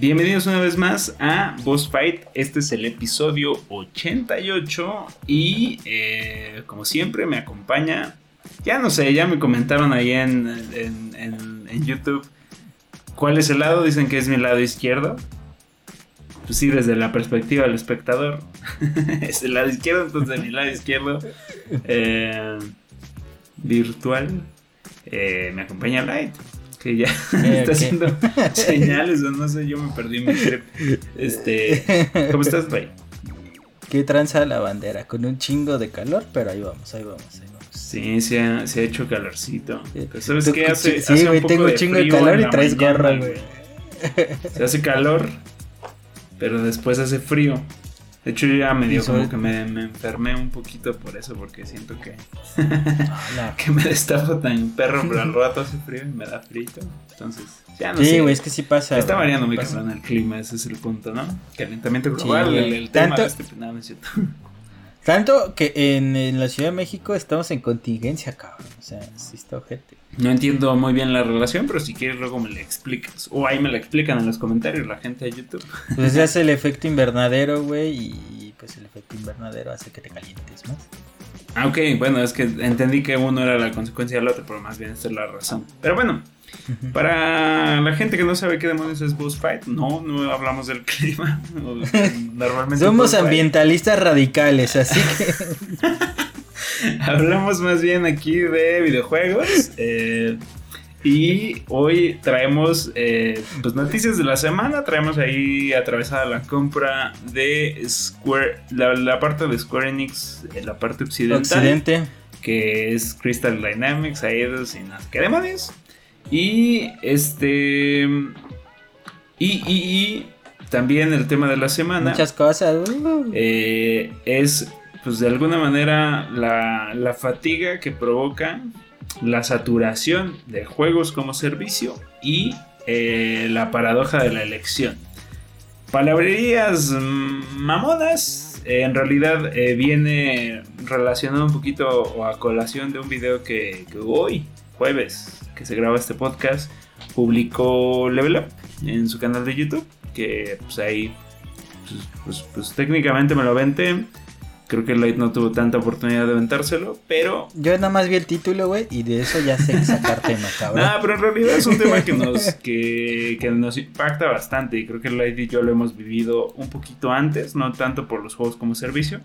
Bienvenidos una vez más a Boss Fight. Este es el episodio 88 y eh, como siempre me acompaña, ya no sé, ya me comentaron ahí en, en, YouTube cuál es el lado, dicen que es mi lado izquierdo. Pues sí, desde la perspectiva del espectador es el lado izquierdo, entonces mi lado izquierdo eh, virtual eh, me acompaña Light que ya está haciendo señales o no sé, yo me perdí mi trip. Este, ¿cómo estás, güey? Qué tranza la bandera, con un chingo de calor, pero ahí vamos, ahí vamos, ahí vamos. Sí, se ha, se ha hecho calorcito. ¿Sabes qué hace? Sí, güey, tengo un chingo de calor y traes gorra, güey. Se hace calor, pero después hace frío. De hecho, yo ya me dio como que me, enfermé un poquito por eso, porque siento que, que me destapo tan perro, pero al rato hace frío y me da frito. Entonces, ya no sé. Sí, güey, es que sí pasa. Está variando muy cabrón el clima, ese es el punto, ¿no? Calentamiento global, el, el, tema Tanto... de este, no, no Tanto que en, en, la Ciudad de México estamos en contingencia, cabrón. O sea, sí está ojete. No entiendo muy bien la relación, pero si quieres luego me la explicas. O ahí me la explican en los comentarios la gente de YouTube. Pues se hace el efecto invernadero, güey, y pues el efecto invernadero hace que te calientes más. Ah, ok, bueno, es que entendí que uno era la consecuencia del otro, pero más bien esta es la razón. Pero bueno, para la gente que no sabe qué demonios es Boss Fight, no, no hablamos del clima. Normalmente Somos ambientalistas radicales, así que... hablamos más bien aquí de videojuegos. Eh, y hoy traemos eh, pues noticias de la semana. Traemos ahí atravesada la compra de Square, la, parte de Square Enix, eh, la parte occidental. Que es Crystal Dynamics, Aedos y nada. ¿Qué demonios? Y este. Y, y, también el tema de la semana. Muchas cosas. Eh, es, pues de alguna manera, la, la fatiga que provoca la saturación de juegos como servicio y eh, la paradoja de la elección. Palabrerías mamonas, eh, en realidad viene relacionado un poquito o a colación de un video que, que hoy, jueves, que se graba este podcast, publicó Level Up en su canal de YouTube, que pues ahí, pues, pues, pues técnicamente me lo vente. Creo que Light no tuvo tanta oportunidad de aventárselo, pero... Yo nada más vi el título, güey, y de eso ya sé sacar tema, cabrón. Nah, pero en realidad es un tema que nos, que, que nos impacta bastante y creo que Light y yo lo hemos vivido un poquito antes, no tanto por los juegos como servicio,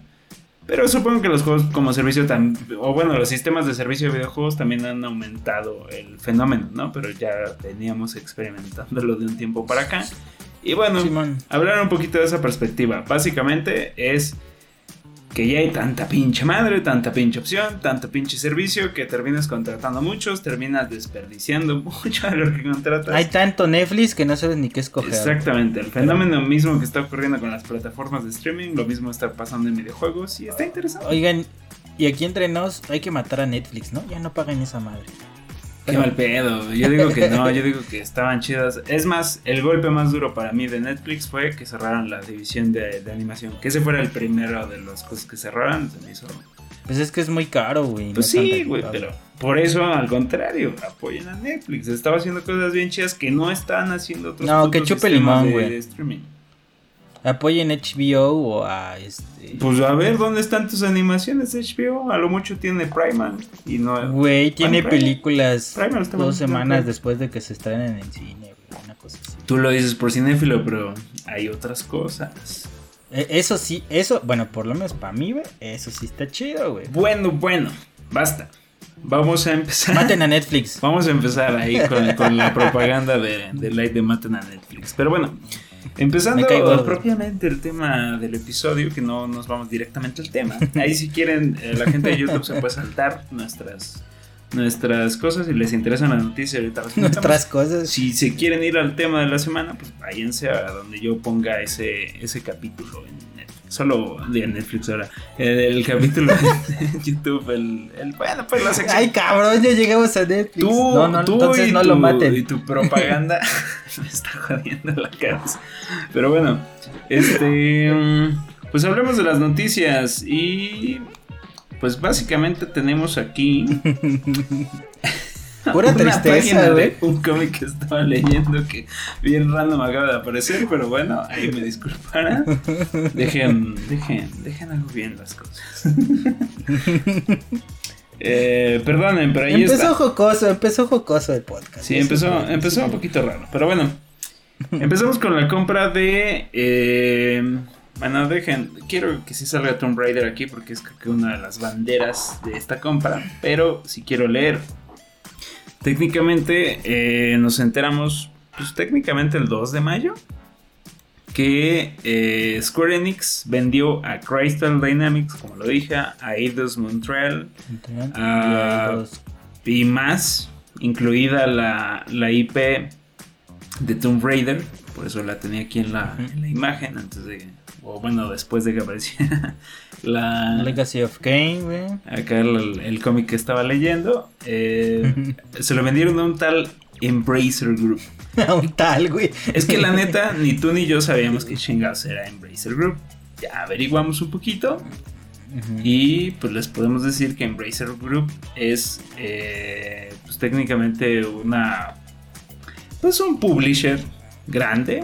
pero supongo que los juegos como servicio, tan, o bueno, los sistemas de servicio de videojuegos también han aumentado el fenómeno, ¿no? Pero ya veníamos experimentándolo de un tiempo para acá. Y bueno, hablar un poquito de esa perspectiva. Básicamente es que ya hay tanta pinche madre, tanta pinche opción, tanto pinche servicio que terminas contratando muchos, terminas desperdiciando mucho de lo que contratas. Hay tanto Netflix que no sabes ni qué escoger. Exactamente, el fenómeno mismo que está ocurriendo con las plataformas de streaming, lo mismo está pasando en videojuegos y está interesante. Oigan, y aquí entre nos hay que matar a Netflix, ¿no? Ya no paguen esa madre. Qué mal pedo. Yo digo que no, yo digo que estaban chidas. Es más, el golpe más duro para mí de Netflix fue que cerraran la división de, animación. Que ese fuera el primero de las cosas que cerraran. Se me hizo. Pues es que es muy caro, güey. Pues sí, güey, pero por eso, al contrario, apoyen a Netflix. Estaba haciendo cosas bien chidas que no están haciendo otros No, que chupe limón, güey. Apoyen HBO o a este. Pues a ver, ¿dónde están tus animaciones HBO? A lo mucho tiene Primal y no. Güey, tiene películas dos semanas después de que se estrenen en cine, güey. Una cosa así. Tú lo dices por cinéfilo, pero hay otras cosas. E, eso sí, eso, bueno, por lo menos para mí, güey, eso sí está chido, güey. Bueno, bueno, basta. Vamos a empezar. Maten a Netflix. Vamos a empezar ahí con, la propaganda de, de Light de Maten a Netflix. Pero bueno, Empezando propiamente el tema del episodio, que no nos vamos directamente al tema. Ahí si quieren, eh, la gente de YouTube se puede saltar nuestras nuestras cosas y les interesan las noticias ahorita nuestras cosas. Si se quieren ir al tema de la semana pues váyanse a donde yo ponga ese ese capítulo en Solo de Netflix ahora. El, capítulo de YouTube, el, el, bueno, pues la sección. Ay, cabrón, ya llegamos a Netflix. Tú, no, no, entonces no lo maten. Y tu propaganda me está jodiendo la cabeza. Pero bueno, este. Pues hablemos de las noticias y. Pues básicamente tenemos aquí. Pura una tristeza, página güey. de un cómic que estaba leyendo que bien random acaba de aparecer, pero bueno, ahí me disculparán. Dejen, dejen, dejen algo bien las cosas. eh, perdonen, pero ahí Empezó está. jocoso, empezó jocoso el podcast. Sí, empezó, empezó un poquito raro, pero bueno. Empezamos con la compra de... eh, bueno, dejen, quiero que sí salga Tomb Raider aquí porque es creo que una de las banderas de esta compra, pero si quiero leer. Técnicamente eh, nos enteramos, pues técnicamente el 2 de mayo, que eh, Square Enix vendió a Crystal Dynamics, como lo dije, a Eidos Montreal. Ah, Y más, incluida la, la IP de Tomb Raider. Por eso la tenía aquí en la, en la imagen, antes de. O bueno, después de que apareciera la. Legacy of Kane, güey. Acá el, el cómic que estaba leyendo. eh, se lo vendieron a un tal Embracer Group. A un tal, güey. Es que la neta, ni tú ni yo sabíamos que chingados era Embracer Group. Ya averiguamos un poquito. Y pues les podemos decir que Embracer Group es eh, pues técnicamente una pues un publisher grande,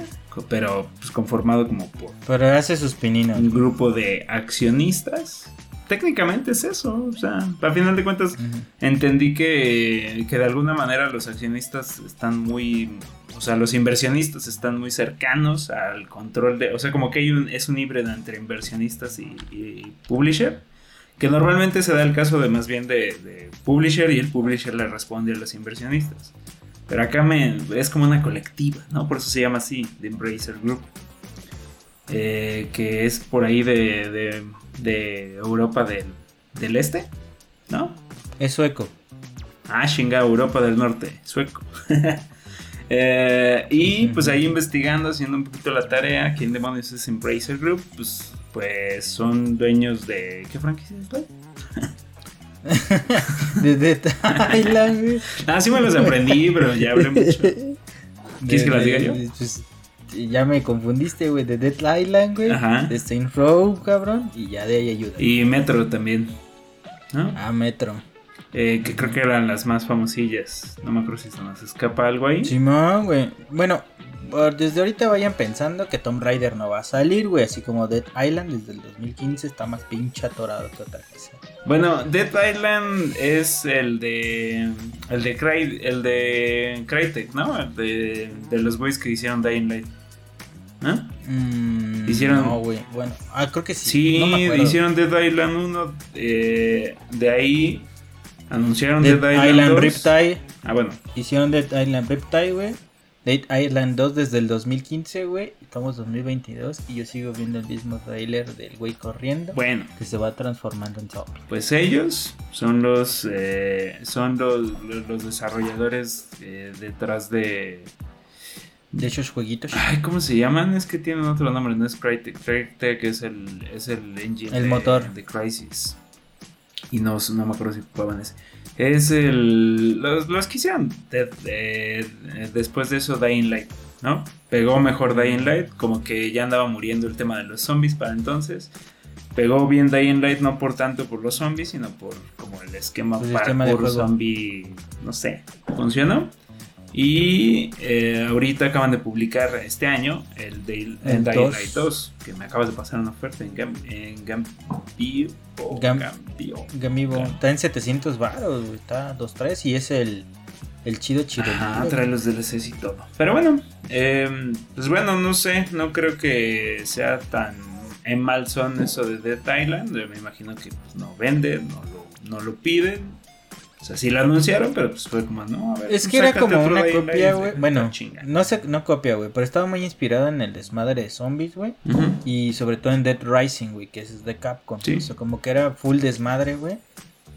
pero pues conformado como por Pero hace sus pininos. un grupo de accionistas. Técnicamente es eso, o sea, a final de cuentas entendí que, que de alguna manera los accionistas están muy, o sea, los inversionistas están muy cercanos al control de, o sea, como que hay un, es un híbrido entre inversionistas y, y publisher, que normalmente se da el caso de más bien de, de publisher y el publisher le responde a los inversionistas. Pero acá me, es como una colectiva, ¿no? Por eso se llama así, The Embracer Group. Eh, que es por ahí de, de, de Europa del, del Este, ¿no? Es sueco. Ah, chinga, Europa del Norte, sueco. Eh, y pues ahí investigando, haciendo un poquito la tarea, ¿quién demonios es Embracer Group? Pues, pues son dueños de... ¿Qué franquicia es? güey? De Dead Island, güey. Ah, sí me los aprendí, pero ya hablé mucho. ¿Quieres que las diga yo? Pues, ya me confundiste, güey. De Dead Island, güey. Ajá. De Saint Row, cabrón. Y ya de ahí ayuda. Y Metro también, ¿no? Ah, Metro. Eh, que creo que eran las más famosillas. No me acuerdo si se nos escapa algo ahí. Simón, güey. Bueno, desde ahorita vayan pensando que Tomb Raider no va a salir, güey. Así como Dead Island desde el 2015 está más pinche atorado que otra cosa. Bueno, Dead Island es el de. El de Cry, el de Crytek, ¿no? El de, de los boys que hicieron Dying Light. ¿No? Mm, Hicieron- No, güey. Bueno, ah, creo que sí. Sí, no me acuerdo. hicieron Dead Island 1. eh, de ahí anunciaron Dead Dead, Island, Island 2. Riptide. Ah, bueno. Hicieron Dead Island Riptide, güey. Dead Island 2 desde el 2015, güey. Estamos 2022 y yo sigo viendo el mismo trailer del güey corriendo. Bueno, Que se va transformando en zombie. pues ellos son los. eh, son los, los, los desarrolladores eh, detrás de. De esos jueguitos. Ay, ¿cómo se llaman? Es que tienen otro nombre, no es Crytek. Crytek es el, es el engine El de, motor. de Crysis. Y no, no me acuerdo si ocupaban ese. Es el. Los, los que hicieron de- de- de- después de eso Dying Light, ¿no? Pegó mejor Dying Light, como que ya andaba muriendo el tema de los zombies para entonces. Pegó bien Dying Light, no por tanto por los zombies, sino por como el esquema el para esquema de juego. zombie, no sé, funcionó. Y eh, ahorita acaban de publicar este año el, Day- el El Dying dos. Light 2, que me acabas de pasar una oferta en, Gam, en Gambio. o Gam- Gambio. Gamibo. Está en 700 baros. Está 2.3 y es el, el chido chido. Ajá, trae los DLCs y todo. Pero bueno, eh, pues bueno, no sé, no creo que sea tan en mal son eso de Dead Island. Me imagino que pues, no venden, no lo, no lo piden. O sea, sí lo anunciaron, pero pues fue como, no, a ver. Es que era como una copia, güey. Bueno, la chinga. no sé, no copia, güey. Pero estaba muy inspirado en el desmadre de zombies, güey. Y sobre todo en Dead Rising, güey, que es de Capcom. Sí. O sea, como que era full desmadre, güey.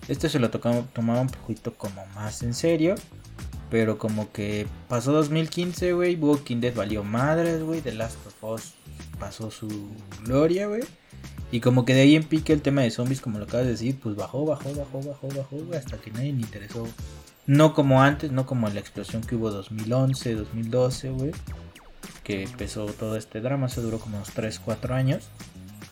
Este se lo tocaba, tomaba un poquito como más en serio. Pero como que pasó 2015, güey. Walking Dead valió madres, güey. The Last of Us pasó su gloria, güey. Y como que de ahí en pique el tema de zombies, como lo acabas de decir, pues bajó, bajó, bajó, bajó, bajó, hasta que nadie le interesó. No como antes, no como la explosión que hubo 2011, 2012, güey. Que empezó todo este drama, se duró como unos 3, 4 años.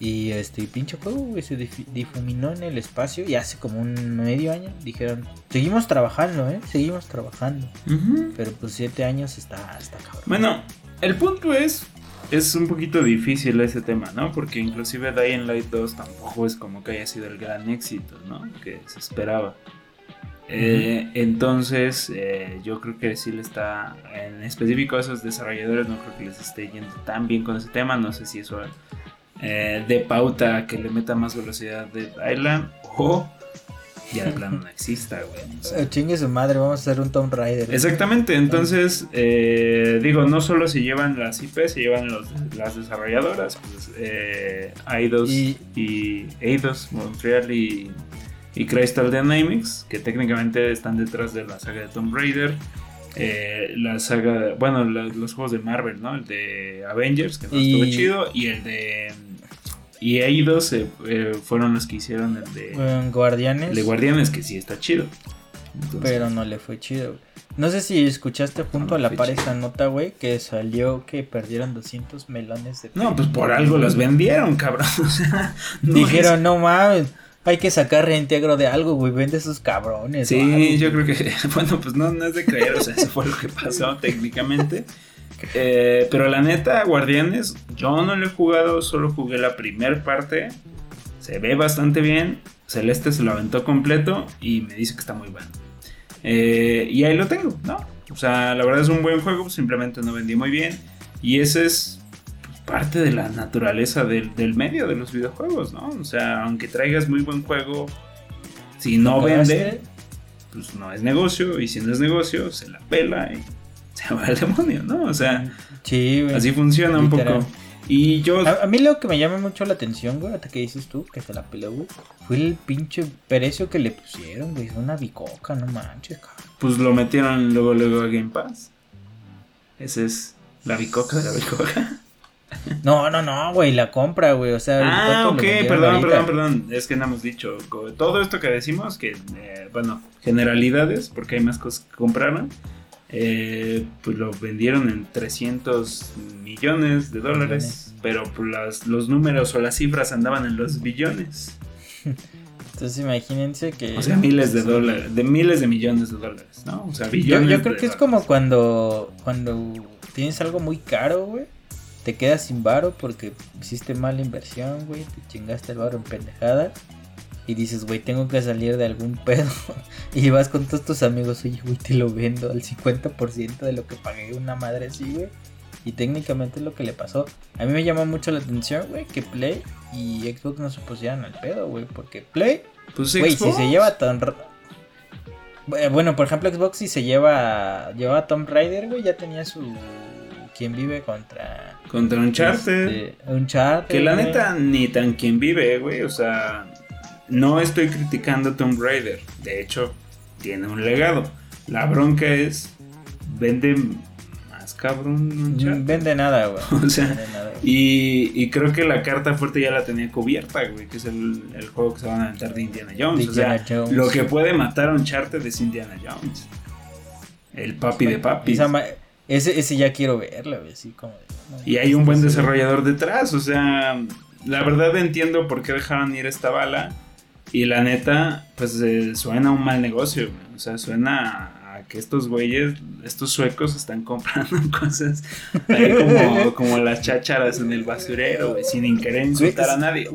Y este pinche juego, güey, se dif- difuminó en el espacio y hace como un medio año dijeron, seguimos trabajando, ¿eh? Seguimos trabajando. Ujú. Pero pues siete años está, está cabrón. Bueno, el punto es, es un poquito difícil ese tema, ¿no? Porque inclusive Dying Light 2 tampoco es como que haya sido el gran éxito, ¿no? Que se esperaba. Eh, entonces, eh, yo creo que sí le está, en específico a esos desarrolladores, no creo que les esté yendo tan bien con ese tema. No sé si eso eh, de pauta que le meta más velocidad de Island o ya de plano no exista, güey. Eh, chingue su madre, vamos a hacer un Tomb Raider. Exactamente, entonces eh, digo, no solo se llevan las IP, se llevan los- las desarrolladoras, pues eh, Eidos Y- y, Eidos, Montreal y, y Crystal Dynamics, que técnicamente están detrás de la saga de Tomb Raider, eh, la saga, bueno, la- los juegos de Marvel, ¿no? El de Avengers, que no Y- estuvo chido, y el de... Y Eidos eh, eh, fueron los que hicieron el de, Guardianes. el de Guardianes, que sí está chido. Entonces, Pero no le fue chido, güey. No sé si escuchaste junto No a la par esta nota, güey, que salió que perdieron 200 melones de No, pues por algo los vendieron, cabrón. O sea, no Dijeron, no mames, hay que sacar reintegro de algo, güey, vende esos cabrones. algo, Sí, yo creo que, bueno, pues no, no es de creer, o sea, eso fue lo que pasó técnicamente. Eh, pero la neta, Guardianes, yo no lo he jugado, solo jugué la primera parte. Se ve bastante bien. Celeste se lo aventó completo y me dice que está muy bueno. Eh, y ahí lo tengo, ¿no? O sea, la verdad es un buen juego, simplemente no vendí muy bien. Y ese es pues, parte de la naturaleza del, del medio de los videojuegos, ¿no? O sea, aunque traigas muy buen juego, si no vende, pues no es negocio. Y si no es negocio, se la pela y se va al demonio, ¿no? O sea, Sí, güey. así funciona un poco. Y yo, A, a mí lo que me llama mucho la atención, güey, hasta que dices tú, que se la peló, güey, fue el pinche precio que le pusieron, güey. Es una bicoca, no manches, cabrón. pues lo metieron luego, luego a Game Pass. Ese es la bicoca de la bicoca. No, no, no, güey, la compra, güey. O sea, Ah, ok, perdón, ahorita. perdón, perdón. Es que no hemos dicho. Todo esto que decimos, que, eh, bueno, generalidades, porque hay más cosas que compraron, eh, pues lo vendieron en 300 millones de dólares. Millones. Pero pues, las- los números o las cifras andaban en los billones. Entonces imagínense que... O sea, miles de dólares, de miles de millones de dólares, ¿no? O sea, Yo, billones yo creo de que es dólares. como cuando, cuando tienes algo muy caro, güey. Te quedas sin varo porque hiciste mala inversión, güey. Te chingaste el varo en pendejada. Y dices, güey, tengo que salir de algún pedo. y vas con todos tus amigos, oye, güey, te lo vendo al 50% de lo que pagué una madre así, güey. Y técnicamente es lo que le pasó. A mí me llama mucho la atención, güey, que Play y Xbox no se pusieran al pedo, güey. Porque Play Pues Güey, si se lleva tan... Eh, Bueno, por ejemplo, Xbox si se lleva... Lleva a Tomb Raider, güey, ya tenía su... Quien vive contra... Contra Uncharted. este, Uncharted, Que la neta, ni tan quien vive, güey. O sea, no estoy criticando a Tomb Raider. De hecho, tiene un legado. La bronca es, vende más cabrón Mm, Uncharted. Vende nada, güey. O sea, nada. Y, y creo que la carta fuerte ya la tenía cubierta, güey. Que es el, el juego que se van a aventar de Indiana Jones. De o sea, Jones. lo que puede matar a Uncharted es Indiana Jones. El papi de papi. Ese, ese ya quiero verlo, güey, así como... de- no, Y hay un buen desarrollador detrás, o sea, la verdad entiendo por qué dejaron ir esta bala. Y la neta, pues eh, suena a un mal negocio, güey. o sea, suena a, a que estos güeyes, estos suecos están comprando cosas ahí como, como las chácharas en el basurero, güey, sin querer insultar a nadie.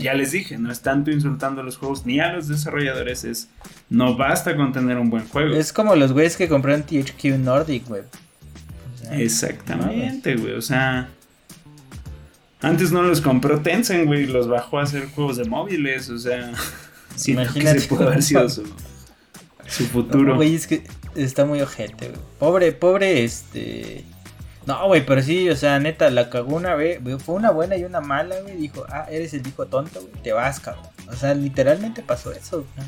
Ya les dije, no es tanto insultando a los juegos ni a los desarrolladores, es no basta con tener un buen juego. Es como los güeyes que compraron THQ Nordic, güey. O sea, Exactamente, güey. O sea, antes no los compró Tencent, güey. Los bajó a hacer juegos de móviles. O sea, que Imagínate ese pudo haber sido su, su futuro. No, güey, es que está muy ojete, güey. Pobre, pobre, este. No, güey, pero sí, o sea, neta, la cagó una vez, fue una buena y una mala, güey. Dijo, ah, eres el hijo tonto, güey, te vas, cabrón. O sea, literalmente pasó eso, güey.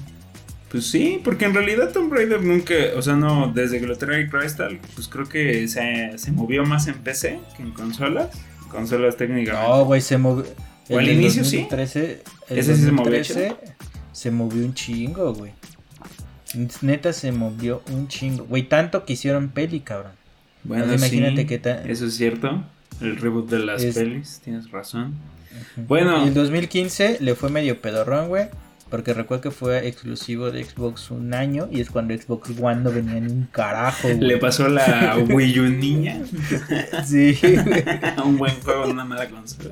Pues sí, porque en realidad Tomb Raider nunca, o sea, no, desde que lo trae Crystal, pues creo que se, se movió más en PC que en consolas. Consolas técnicamente. No, güey, se movió. O el inicio, sí. 2013, el Ese sí se movió 2013 se movió un chingo, güey. Neta se movió un chingo. Güey, tanto que hicieron peli, cabrón. bueno, imagínate sí, qué tal. Eso es cierto. El reboot de las Es- pelis, tienes razón. Bueno. Y el 2015 le fue medio pedorrón, güey. Porque recuerdo que fue exclusivo de Xbox un año y es cuando Xbox One no venía en un carajo. Güey. Le pasó la Wii U niña. sí, un buen juego una mala consola.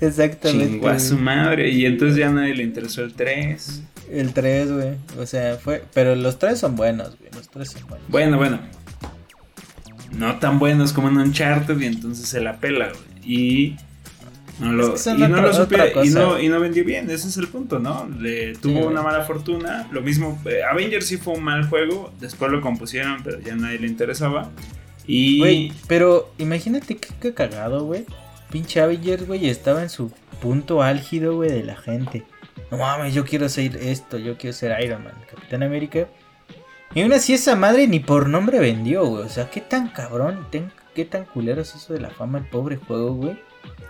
Exactamente. Chingó a su madre. Y entonces ya nadie le interesó el 3. El 3, güey. O sea, fue. Pero los 3 son buenos, güey. Los 3 son buenos. Bueno, bueno. No tan buenos como en Uncharted y entonces se la pela, güey. Y no lo, Es que y no lo supiera- y, no, güey. y no vendió bien, ese es el punto, ¿no? Le tuvo Sí, una mala fortuna. Lo mismo, eh, Avengers sí fue un mal juego. Después lo compusieron, pero ya nadie le interesaba. Y. Güey, pero imagínate qué, qué cagado, güey. Pinche Avengers, güey, estaba en su punto álgido, güey, de la gente. No mames, yo quiero ser esto, yo quiero ser Iron Man, Capitán América. Y aún así esa madre ni por nombre vendió, güey. O sea, qué tan cabrón qué tan culero se hizo de la fama el pobre juego, güey.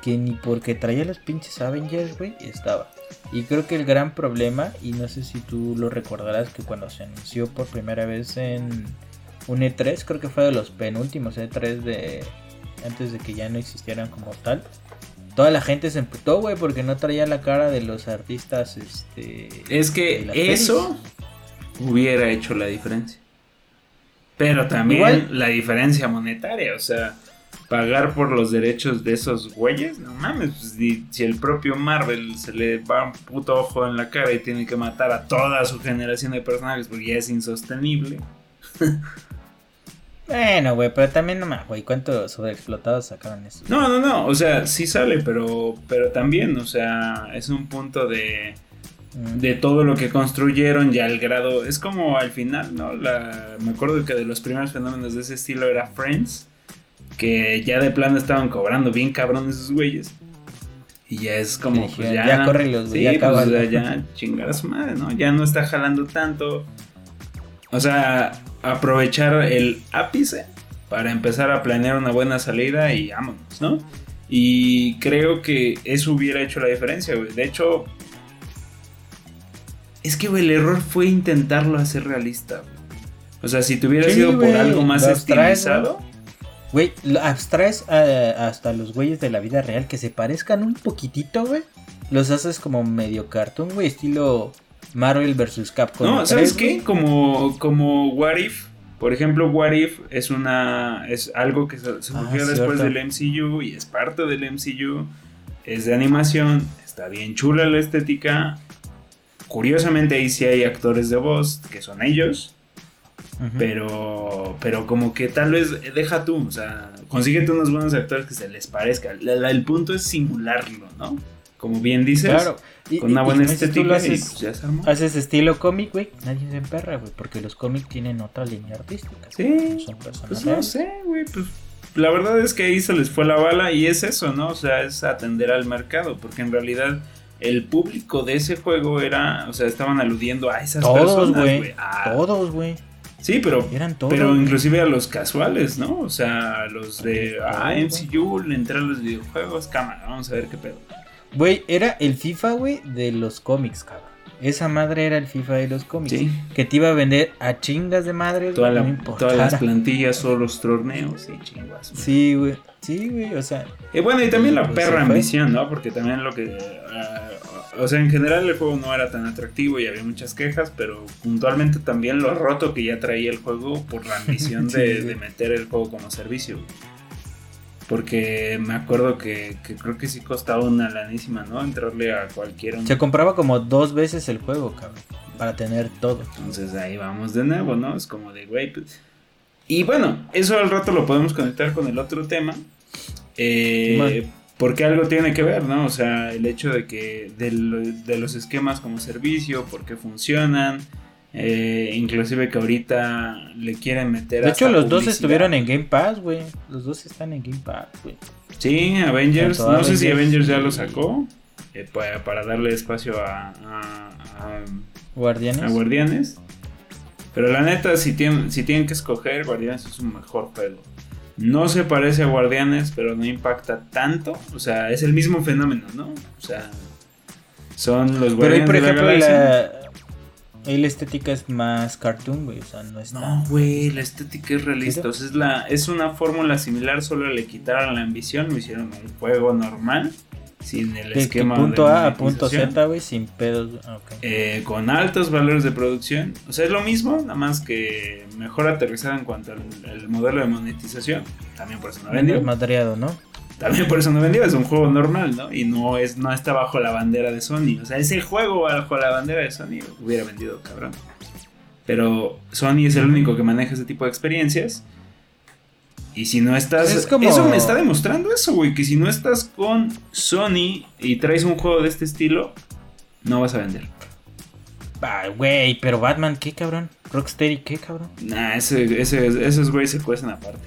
Que ni porque traía los pinches Avengers, güey, estaba. Y creo que el gran problema, y no sé si tú lo recordarás, que cuando se anunció por primera vez en un E3, creo que fue de los penúltimos E3 de antes de que ya no existieran como tal. Toda la gente se emputó, güey, porque no traía la cara de los artistas, este... Es que eso hubiera hecho la diferencia. Pero también Igual- la diferencia monetaria, o sea, pagar por los derechos de esos güeyes, no mames, pues, si, si el propio Marvel se le va un puto ojo en la cara y tiene que matar a toda su generación de personajes porque ya es insostenible. Bueno, güey, pero también no más, güey, ¿cuánto sobreexplotados sacaron eso? No, no, no, o sea, sí sale, pero, pero también, o sea, es un punto de... Mm. de todo lo que construyeron ya al grado es como al final no la me acuerdo que de los primeros fenómenos de ese estilo era Friends que ya de plano estaban cobrando bien cabrón esos güeyes y ya es como pues ya ya córrelos, sí, ya pues, cábalo. o sea, ya chingar a su madre no ya no está jalando tanto o sea aprovechar el ápice para empezar a planear una buena salida y vámonos no y creo que eso hubiera hecho la diferencia güey de hecho es que, güey, el error fue intentarlo hacer realista, güey. O sea, si te hubiera Sí, sido por algo más estilizado. Güey, abstraes a- hasta los güeyes de la vida real que se parezcan un poquitito, güey. Los haces como medio cartoon, güey, estilo Marvel vs. Capcom. No, 3, ¿sabes qué? Como, como What If. Por ejemplo, What If es una. es algo que se surgió Ah, después del MCU y es parte del MCU. Es de animación. Está bien chula la estética. Curiosamente ahí sí hay actores de voz, que son ellos. Pero, pero como que tal vez deja tú, o sea, consíguete unos buenos actores que se les parezca. La- la- el punto es simularlo, ¿no? Como bien dices, Claro. Y- con una y- y buena estética y haces, pues ya se armó. haces estilo cómic, güey. Nadie se emperra, güey. Porque los cómics tienen otra línea artística. Sí, Son Pues no sé, güey, pues la verdad es que ahí se les fue la bala y es eso, ¿no? O sea, es atender al mercado, porque en realidad el público de ese juego era, o sea, estaban aludiendo a esas Todos, personas, güey. Todos, güey. Sí, pero Eran. Pero inclusive a los casuales, ¿no? O sea, los de ah, MCU, le entré a los videojuegos, cámara, vamos a ver qué pedo. Güey, era el FIFA, güey, de los cómics, cabrón. Esa madre era el FIFA de los cómics. Sí, Que te iba a vender a chingas de madre, toda la- no todas las plantillas, todos los torneos y chingas. Sí, güey. Sí, güey, o sea. Y bueno, y también la Pues perra ambición, ¿no? Porque también lo que... ah, o sea, en general el juego no era tan atractivo y había muchas quejas, pero puntualmente también lo roto que ya traía el juego por la ambición Sí, de, sí. de meter el juego como servicio. Porque me acuerdo que, que creo que sí costaba una lanísima, ¿no? Entrarle a cualquier... Se compraba como dos veces el juego, cabrón. Para tener todo. Entonces ahí vamos de nuevo, ¿no? Es como de, güey, pues... Y bueno, eso al rato lo podemos conectar con el otro tema. Eh. Porque algo tiene que ver, ¿no? O sea, el hecho de que de, lo- de los esquemas como servicio, por qué funcionan, eh, inclusive que ahorita le quieren meter... De hecho, los dos estuvieron en Game Pass, güey. Los dos están en Game Pass, güey. Sí, Avengers, no sé si Avengers ya lo sacó, eh, para, para darle espacio a- a- a Guardianes. a Guardianes. Pero la neta, si tienen, si tienen que escoger, Guardianes es un mejor juego. No se parece a Guardianes, pero no impacta tanto. O sea, es el mismo fenómeno, ¿no? O sea, son los Pero ahí, Guardianes por de la ejemplo, la... ahí la estética es más cartoon, güey. O sea, no es No, güey, la estética es realista. ¿Sí? O sea, es, la, es una fórmula similar, solo le quitaron la ambición, lo hicieron un juego normal, sin el Que- que esquema punto de A a punto. Z, güey, sin pedos. Ok. eh, con altos valores de producción. O sea, es lo mismo, nada más que mejor aterrizado en cuanto al el modelo de monetización. También por eso no vendió. Madreado, ¿no? También por eso no vendió. Es un juego normal, ¿no? Y no es no está bajo la bandera de Sony. O sea, ese juego bajo la bandera de Sony hubiera vendido, cabrón. Pero Sony es el único que maneja ese tipo de experiencias. Y si no estás. Es como- Eso me está demostrando eso, güey. Que si no estás con Sony y traes un juego de este estilo, no vas a vender. Ay, güey, pero Batman, ¿qué cabrón? Rocksteady, ¿qué cabrón? Nah, ese, ese- esos güeyes se cuestan aparte.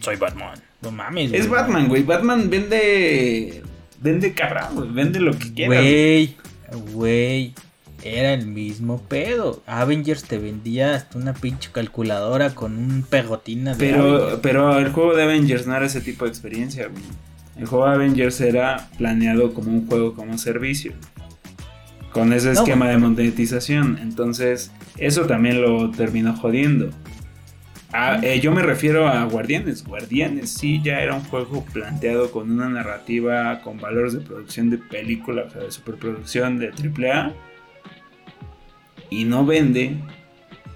Soy Batman. No mames, Es güey. Batman, güey. Batman vende. Vende cabrón, güey. Vende lo que quieras. Güey, güey. Era el mismo pedo. Avengers te vendía hasta una pinche calculadora con un pegotina de Pero, Avengers. pero el juego de Avengers no era ese tipo de experiencia, güey. El juego de Avengers era planeado como un juego como servicio. Con ese No, esquema de monetización. Entonces, eso también lo terminó jodiendo. Ah, eh, yo me refiero a Guardianes. Guardianes sí ya era un juego planteado con una narrativa, con valores de producción de película, o sea, de superproducción de AAA. Y no vende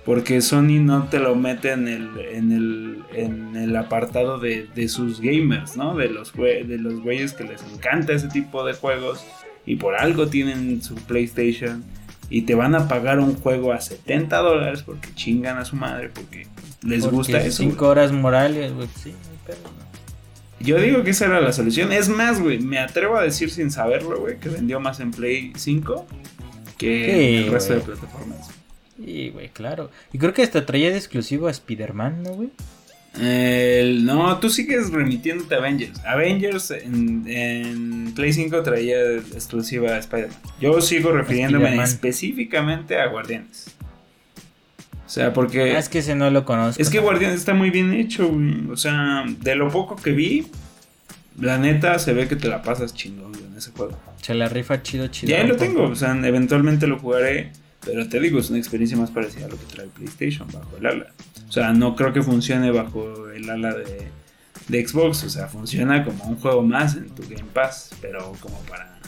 porque Sony no te lo mete en el, en el, en el apartado de, de sus gamers, ¿no? De los, de los güeyes que les encanta ese tipo de juegos y por algo tienen su PlayStation y te van a pagar un juego a 70 dólares porque chingan a su madre, porque les Porque gusta eso. Cinco güey. horas morales, güey. Sí, no hay pedo, ¿no? Yo digo que esa era la solución. Es más, güey, me atrevo a decir sin saberlo, güey, que vendió más en Play 5 que Sí, en el resto de plataformas. Sí, güey, claro. Y creo que hasta traía de exclusivo a Spider-Man, ¿no, güey? El- no, tú sigues remitiéndote a Avengers. Avengers en, en Play 5 traía exclusiva a Spider-Man. Yo sigo refiriéndome específicamente a Guardianes. O sea, porque Ah, es que ese no lo conozco. es que ¿no? Guardianes está muy bien hecho, güey. O sea, de lo poco que vi, la neta se ve que te la pasas chingón güey, ese juego. Se la rifa chido, chido. Ya lo tengo, o sea, eventualmente lo jugaré. Pero te digo, es una experiencia más parecida a lo que trae PlayStation bajo el ala. O sea, no creo que funcione bajo el ala de, de Xbox. O sea, funciona como un juego más en tu Game Pass. Pero como para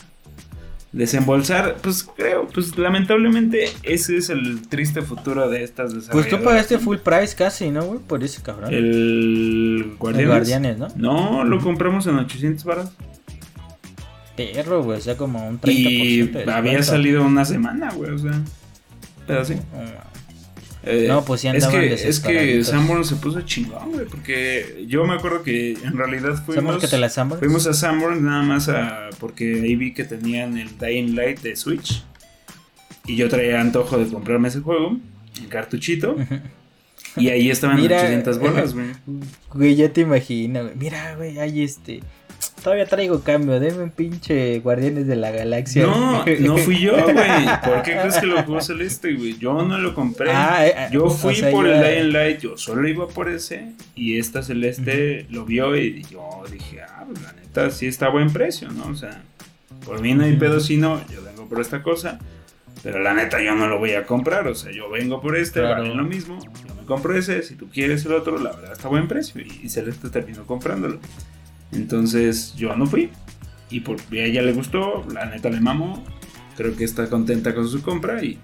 desembolsar, pues creo, pues lamentablemente ese es el triste futuro de estas Pues desarrolladoras. tú pagaste full price casi, ¿no, güey? Por ese cabrón. El. Guardianes, ¿no? No, lo compramos en 800 baros. Perro, güey, o sea, como un 30% Y de había salido una semana, güey, o sea. Pero sí. No. Eh, No, pues sí es andaban que, es que. Sanborn se puso chingón, güey, porque yo me acuerdo que en realidad ¿Sabes fuimos, que te Sanborns? fuimos a Sanborn nada más a, porque ahí vi que tenían el Dying Light de Switch y yo traía antojo de comprarme ese juego, en cartuchito, y ahí estaban Mira, 800 bolas, güey. Güey, ya te imagino, güey. Mira, güey, ahí este. Todavía traigo cambio, deme un pinche Guardianes de la Galaxia. No, no fui yo, güey. ¿Por qué crees que lo jugó Celeste, güey? Yo no lo compré. Ah, eh, Yo o fui sea, por el Dying Light, yo solo iba por ese. Y esta Celeste lo vio y yo dije, ah, pues la neta, sí está a buen precio, ¿no? O sea, por mí no hay pedo si no, yo vengo por esta cosa. Pero la neta, yo no lo voy a comprar. O sea, yo vengo por este, Claro. vale lo mismo. Yo me compro ese, si tú quieres el otro, la verdad está a buen precio. Y, y Celeste terminó comprándolo. Entonces, yo no fui. Y por, a ella le gustó, la neta le mamó. Creo que está contenta con su compra y,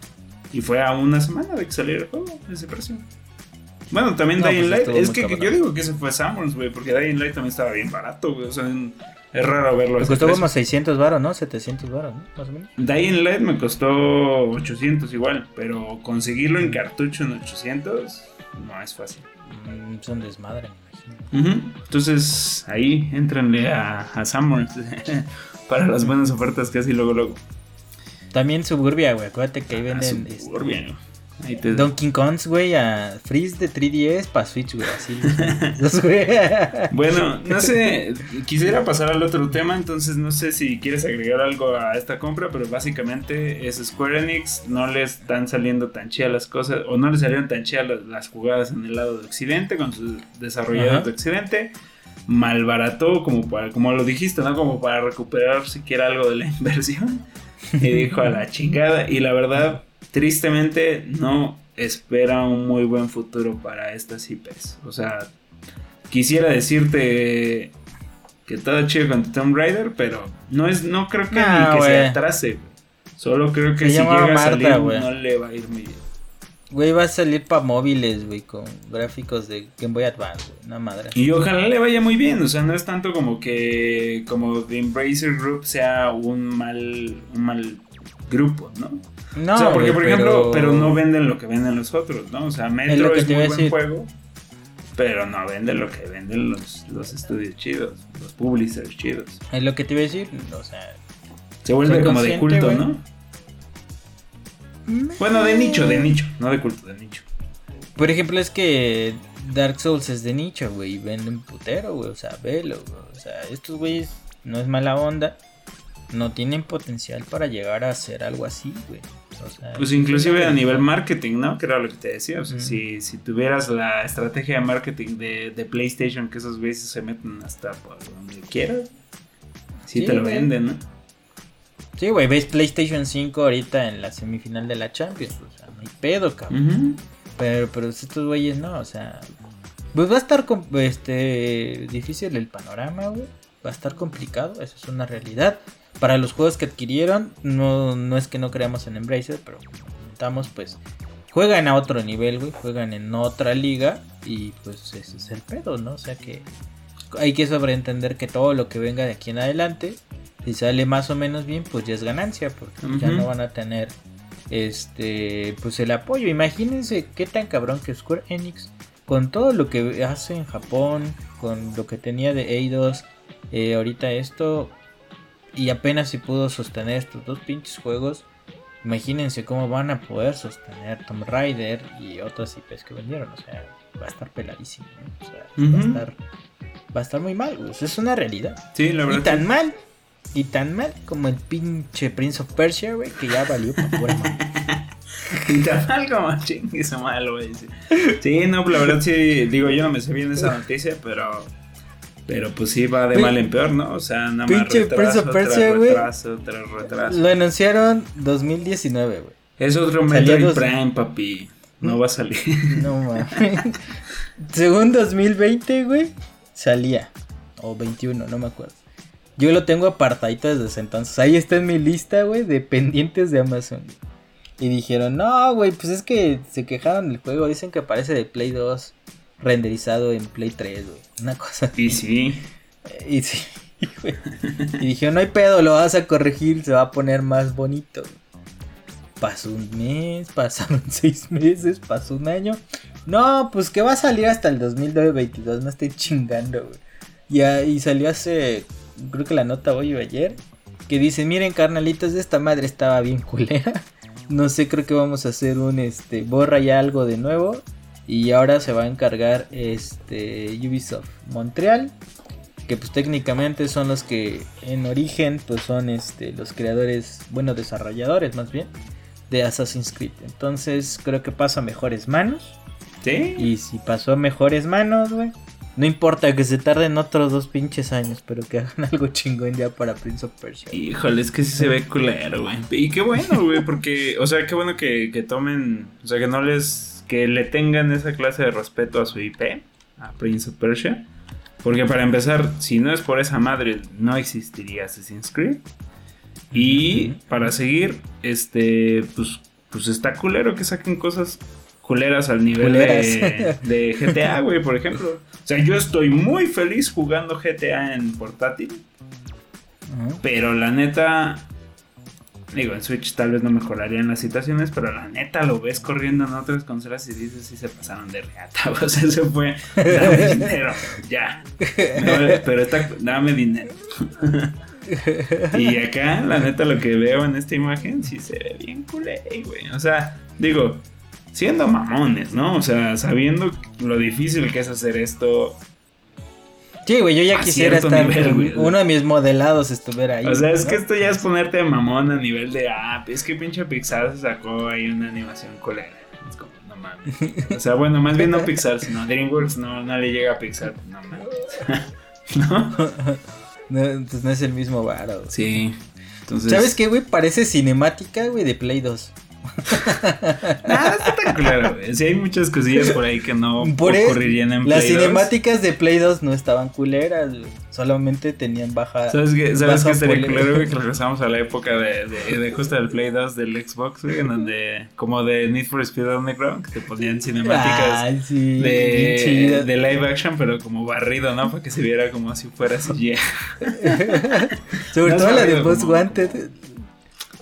y fue a una semana de que saliera el juego, ese precio. Bueno, también No, Dying pues Light. Es que yo digo que ese fue Samuels, güey, porque Dying Light también estaba bien barato, güey. O sea, en- es raro verlo. Me costó como 600 baros, ¿no? 700 baros, ¿no? Más o menos. Dying Light me costó 800 igual, pero conseguirlo en cartucho en 800 no es fácil. Mm, son desmadre, Entonces ahí entrenle a, a para las buenas ofertas casi luego luego. También Suburbia, güey. Acuérdate que ahí Ah, venden Suburbia, este, ¿no? Ahí te- Donkey Kongs, güey, a Freeze de 3DS para Switch, güey. Así. Los, güey. Bueno, no sé, quisiera pasar al otro tema, entonces no sé si quieres agregar algo a esta compra, pero básicamente es Square Enix, no le están saliendo tan chidas las cosas, o no le salieron tan chidas las, las jugadas en el lado de Occidente, con sus desarrolladores Ajá. de Occidente, malbarató como para, como lo dijiste, ¿no? Como para recuperar siquiera algo de la inversión, y dijo a la chingada, y la verdad, tristemente, no espera un muy buen futuro para estas IPs, o sea... Quisiera decirte Que todo chido con Tomb Raider, pero no es, no creo que ni que se güey. atrase. Solo creo que Se si llega a salir no le va a ir muy bien. Güey, va a salir para móviles, güey, con gráficos de Game Boy Advance, güey. Una madre. Y ojalá le vaya muy bien, o sea, no es tanto como que como The Embracer Group sea un mal un mal grupo, ¿no? No, o sea, porque por ejemplo, pero no venden lo que venden los otros, ¿no? O sea, Metro lo que es, te muy buen decir. juego, pero no vende lo que venden los, los estudios chidos, los publishers chidos. Es lo que te iba a decir, o sea... Se vuelve como de culto. ¿no? Bueno, de nicho, de nicho, no de culto, de nicho. Por ejemplo, es que Dark Souls es de nicho, güey, y venden putero, güey, o sea, velo, güey. O sea, estos güeyes no es mala onda, no tienen potencial para llegar a hacer algo así, güey. O sea, Pues es inclusive a nivel marketing, ¿no? Que era lo que te decía. O sea, si, si tuvieras la estrategia de marketing de, de PlayStation, que esos güeyes se meten hasta por donde quieras, sí, Sí, te lo güey. venden, ¿no? Sí, güey, ves PlayStation 5 ahorita en la semifinal de la Champions, o sea, no hay pedo, cabrón. Pero, pero estos güeyes no, o sea. Pues va a estar este difícil el panorama, güey. Va a estar complicado, eso es una realidad. Para los juegos que adquirieron, no, no es que no creamos en Embracer, pero como comentamos, pues juegan a otro nivel, güey. Juegan en otra liga y pues ese es el pedo, ¿no? O sea que hay que sobreentender que todo lo que venga de aquí en adelante, si sale más o menos bien, pues ya es ganancia, porque ya no van a tener este pues el apoyo. Imagínense qué tan cabrón que Square Enix con todo lo que hace en Japón, con lo que tenía de Eidos, eh, ahorita esto y apenas si pudo sostener estos dos pinches juegos. Imagínense cómo van a poder sostener Tomb Raider y otras IPs que vendieron. O sea, va a estar peladísimo. ¿no? O sea, va, a estar, va a estar muy mal. güey. Es una realidad. Sí, la Y verdad. tan mal, y tan mal como el pinche Prince of Persia, güey, que ya valió para pura. Y tan mal como chingue su a decir. Sí, no, la verdad sí, digo, yo no me sé bien esa noticia, pero. Pero pues sí va de mal en peor, ¿no? O sea, nada más retraso, Prince of Persia, güey. retraso, tras retraso. Lo anunciaron 2019, güey. Es otro Metroid dos- Prime, papi. No va a salir. No mames. Según 2020, güey, salía. O 21, no me acuerdo. Yo lo tengo apartadito desde ese entonces. Ahí está en mi lista, güey, de pendientes de Amazon. Y dijeron, no, güey, pues es que se quejaron del juego. Dicen que parece de Play 2 renderizado en Play 3, güey. Una cosa Y sí. Y sí, güey. Y dije, no hay pedo, lo vas a corregir, se va a poner más bonito. Pasó un mes, pasaron seis meses, pasó un año. No, pues que va a salir hasta el 2022, no estoy chingando, güey. Ya, y salió hace, creo que la nota hoy o ayer, que dice, miren carnalitos, esta madre estaba bien culera. No sé, creo que vamos a hacer un, este, borra ya algo de nuevo. Y ahora se va a encargar, este, Ubisoft Montreal que pues técnicamente son los que en origen pues son este los creadores, bueno, desarrolladores más bien de Assassin's Creed. Entonces, creo que pasa a mejores manos ¿Sí? y si pasó a mejores manos, güey, no importa que se tarden otros dos pinches años, pero que hagan algo chingón ya para Prince of Persia. Híjole, es que sí se ve culero, güey. Y qué bueno, güey, porque, o sea, qué bueno que, que tomen, o sea, que no les, que le tengan esa clase de respeto a su IP, a Prince of Persia. Porque para empezar, si no es por esa madre, no existiría Assassin's Creed. Y para seguir, este, pues, pues está culero que saquen cosas culeras al nivel de, Culeras. de GTA, güey, por ejemplo. O sea, yo estoy muy feliz jugando GTA en portátil. Pero la neta, digo, en Switch tal vez no mejorarían las situaciones, pero la neta lo ves corriendo en otras consolas y dices, sí se pasaron de reata, o sea, se fue, dame dinero, ya. Pero está, dame dinero. y acá, la neta, lo que veo en esta imagen, sí se ve bien culé, güey. O sea, digo, siendo mamones, ¿no? O sea, sabiendo lo difícil que es hacer esto, Sí, güey, yo ya A quisiera estar nivel, uno de mis modelados estuviera ahí. O sea, es ¿no? que esto ya es ponerte de mamón a nivel de, ah, es que pinche Pixar se sacó ahí una animación colera. Es como, no mames. O sea, bueno, más bien no Pixar, sino DreamWorks no, no le llega a Pixar, no mames. ¿No? No, pues no es el mismo varo. Sí. Entonces. ¿Sabes qué, güey? Parece cinemática, güey, de Play 2. Nada, está tan claro, güey. Sí, hay muchas cosillas por ahí que no Por ocurrirían en Las Play 2. cinemáticas de Play 2 no estaban culeras, güey. Solamente tenían baja. ¿Sabes qué? ¿Sabes qué sería culero, güey? Que regresamos a la época de, de, de justo del Play 2 del Xbox, güey, en donde, como de Need for Speed Underground, que te ponían cinemáticas sí. de, live action, pero como barrido, ¿no? Para que se viera como si fuera CGI. Sobre No todo la de cómo- Wanted.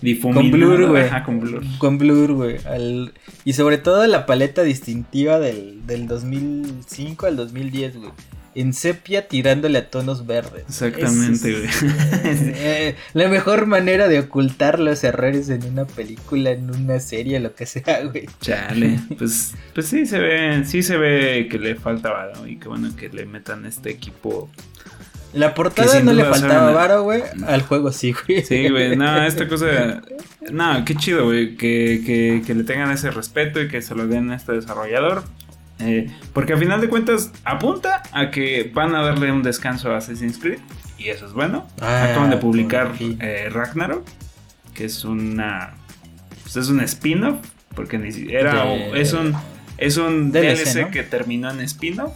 Difuminado. Con blur, güey. Ajá, con blur. Con blur, güey. al- Y sobre todo la paleta distintiva del, del 2005 al 2010, güey. En sepia tirándole a tonos verdes. Exactamente, güey. es, eh, la mejor manera de ocultar los errores en una película, en una serie, lo que sea, güey. Chale, pues, pues sí se ve, sí se ve que le falta varo y que bueno que le metan este equipo. La portada no le faltaba varo, güey. Al juego sí, güey. Sí, güey, no, esta cosa, no, qué chido, güey, que, que, que le tengan ese respeto y que se lo den a este desarrollador. Eh, porque a final de cuentas apunta a que van a darle un descanso a Assassin's Creed y eso es bueno. Ah, Acaban de publicar eh, Ragnarok, que es una, pues es un spin-off, porque ni si- era, De- es un, es un DLC, DLC, ¿no? que terminó en spin-off,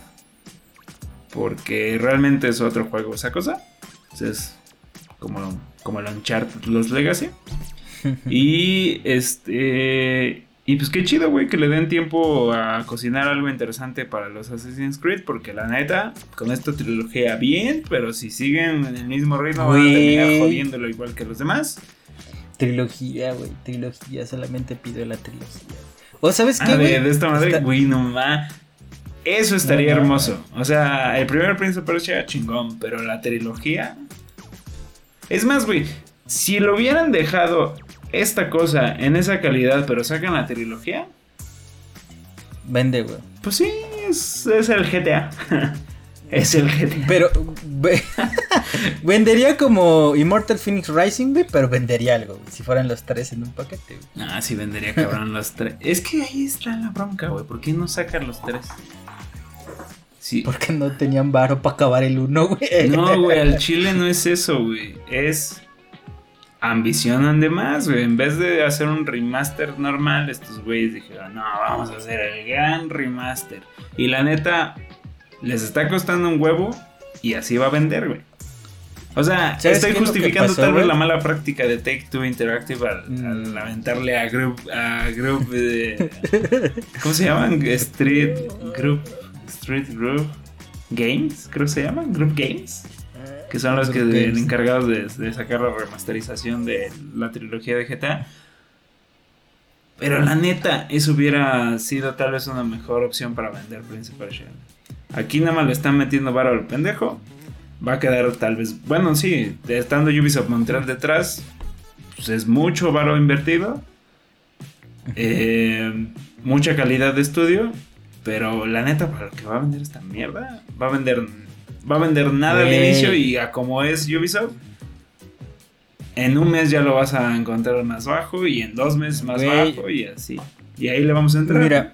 porque realmente es otro juego esa cosa. Entonces, como, como el Uncharted Los Legacy. Y este. Y pues qué chido, güey, que le den tiempo a cocinar algo interesante para los Assassin's Creed. Porque la neta, con esta trilogía bien, pero si siguen en el mismo ritmo, van a terminar jodiéndolo igual que los demás. Trilogía, güey. Trilogía. Solamente pido la trilogía. ¿O sabes qué, A güey? ver, de esta madre, güey, no ma. Eso estaría No, no. hermoso. O sea, el primer Prince of Persia, chingón, pero la trilogía. Es más, güey, si lo hubieran dejado esta cosa en esa calidad, pero sacan la trilogía, Vende, güey. pues sí, es, es el GTA. es el GTA. Pero ve- vendería como Immortal Phoenix Rising, güey, pero vendería algo, güey, si fueran los tres en un paquete. güey. Ah, sí, vendería cabrón los tres. Es que ahí está la bronca, güey. ¿Por qué no sacan los tres? Sí. Porque no tenían varo para acabar el uno, güey. No, güey, al chile no es eso, güey. Es ambicionan de más, güey. En vez de hacer un remaster normal, estos güeyes dijeron, no, vamos a hacer el gran remaster. Y la neta, les está costando un huevo y así va a vender, güey. O sea, ¿Sabes estoy justificando pasó, tal vez la mala práctica de Take Two Interactive al, Mm. al aventarle a Group, a Group, eh, ¿cómo se llaman? Street Group, Street Group Games, creo que se llaman, Group Games. Que son los que de- encargados de, de sacar la remasterización de la trilogía de GTA. Pero la neta, eso hubiera sido tal vez una mejor opción para vender Prince of Persia. Aquí nada más le están metiendo varo al pendejo. Va a quedar tal vez. Bueno, sí, estando Ubisoft Montreal detrás, pues es mucho varo invertido. Eh, mucha calidad de estudio. Pero la neta, para lo que va a vender esta mierda, va a vender. Va a vender nada al inicio y a como es Ubisoft. En un mes ya lo vas a encontrar más bajo y en dos meses más bajo y así. Y ahí le vamos a entrar. Mira,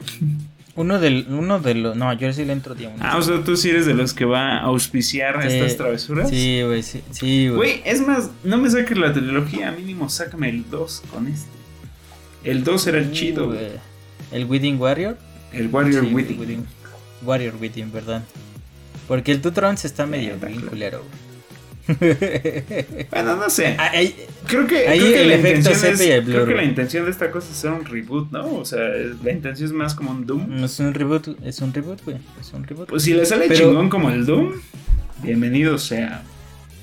uno del, uno de los, no, yo sí le entro día uno. Ah, o sea, tú sí eres de los que va a auspiciar Sí. estas travesuras. Sí, güey, sí, sí, güey. Güey, es más, no me saques la trilogía, mínimo sácame el 2 con este. El 2 era el Sí, chido, güey. güey. El Wedding Warrior. El Warrior Sí. Wedding- Warrior Wedding, ¿verdad? Porque el Two Thrones está medio está bien claro. culero, güey. Bueno, no sé. Ah, ahí- Creo que, ahí creo que el la efecto intención es, y el creo que la intención de esta cosa es hacer un reboot, ¿no? O sea, es- la intención es más como un Doom. No es un reboot, es un reboot, güey. Es un reboot. Pues si le sale Pero- chingón como el Doom, bienvenido sea.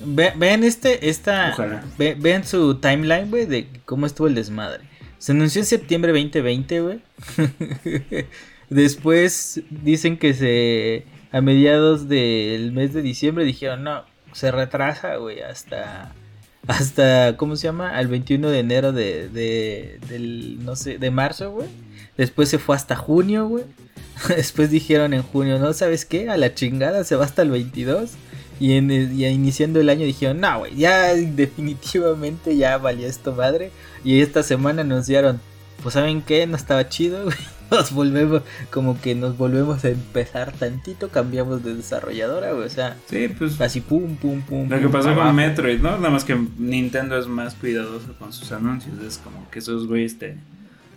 Ve- vean este, esta. Ojalá. ve- vean su timeline, güey, de cómo estuvo el desmadre. Se anunció en septiembre 2020, güey. Después dicen que se. A mediados del mes de diciembre dijeron, no, se retrasa, güey, hasta. Hasta, ¿cómo se llama? Al 21 de enero de, de, del, no sé, de marzo, güey. Después se fue hasta junio, güey. Después dijeron en junio, ¿no? ¿Sabes qué? A la chingada se va hasta el 22. Y, en, y iniciando el año dijeron, no, güey, ya definitivamente ya valió esto madre. Y esta semana anunciaron, pues ¿saben qué? No estaba chido, güey. Nos volvemos, como que nos volvemos a empezar tantito, cambiamos de desarrolladora, güey. O sea, Sí, pues así pum, pum, pum. lo que pasó abajo. con Metroid, ¿no? Nada más que Nintendo es más cuidadoso con sus anuncios. Es como que esos güeyes te,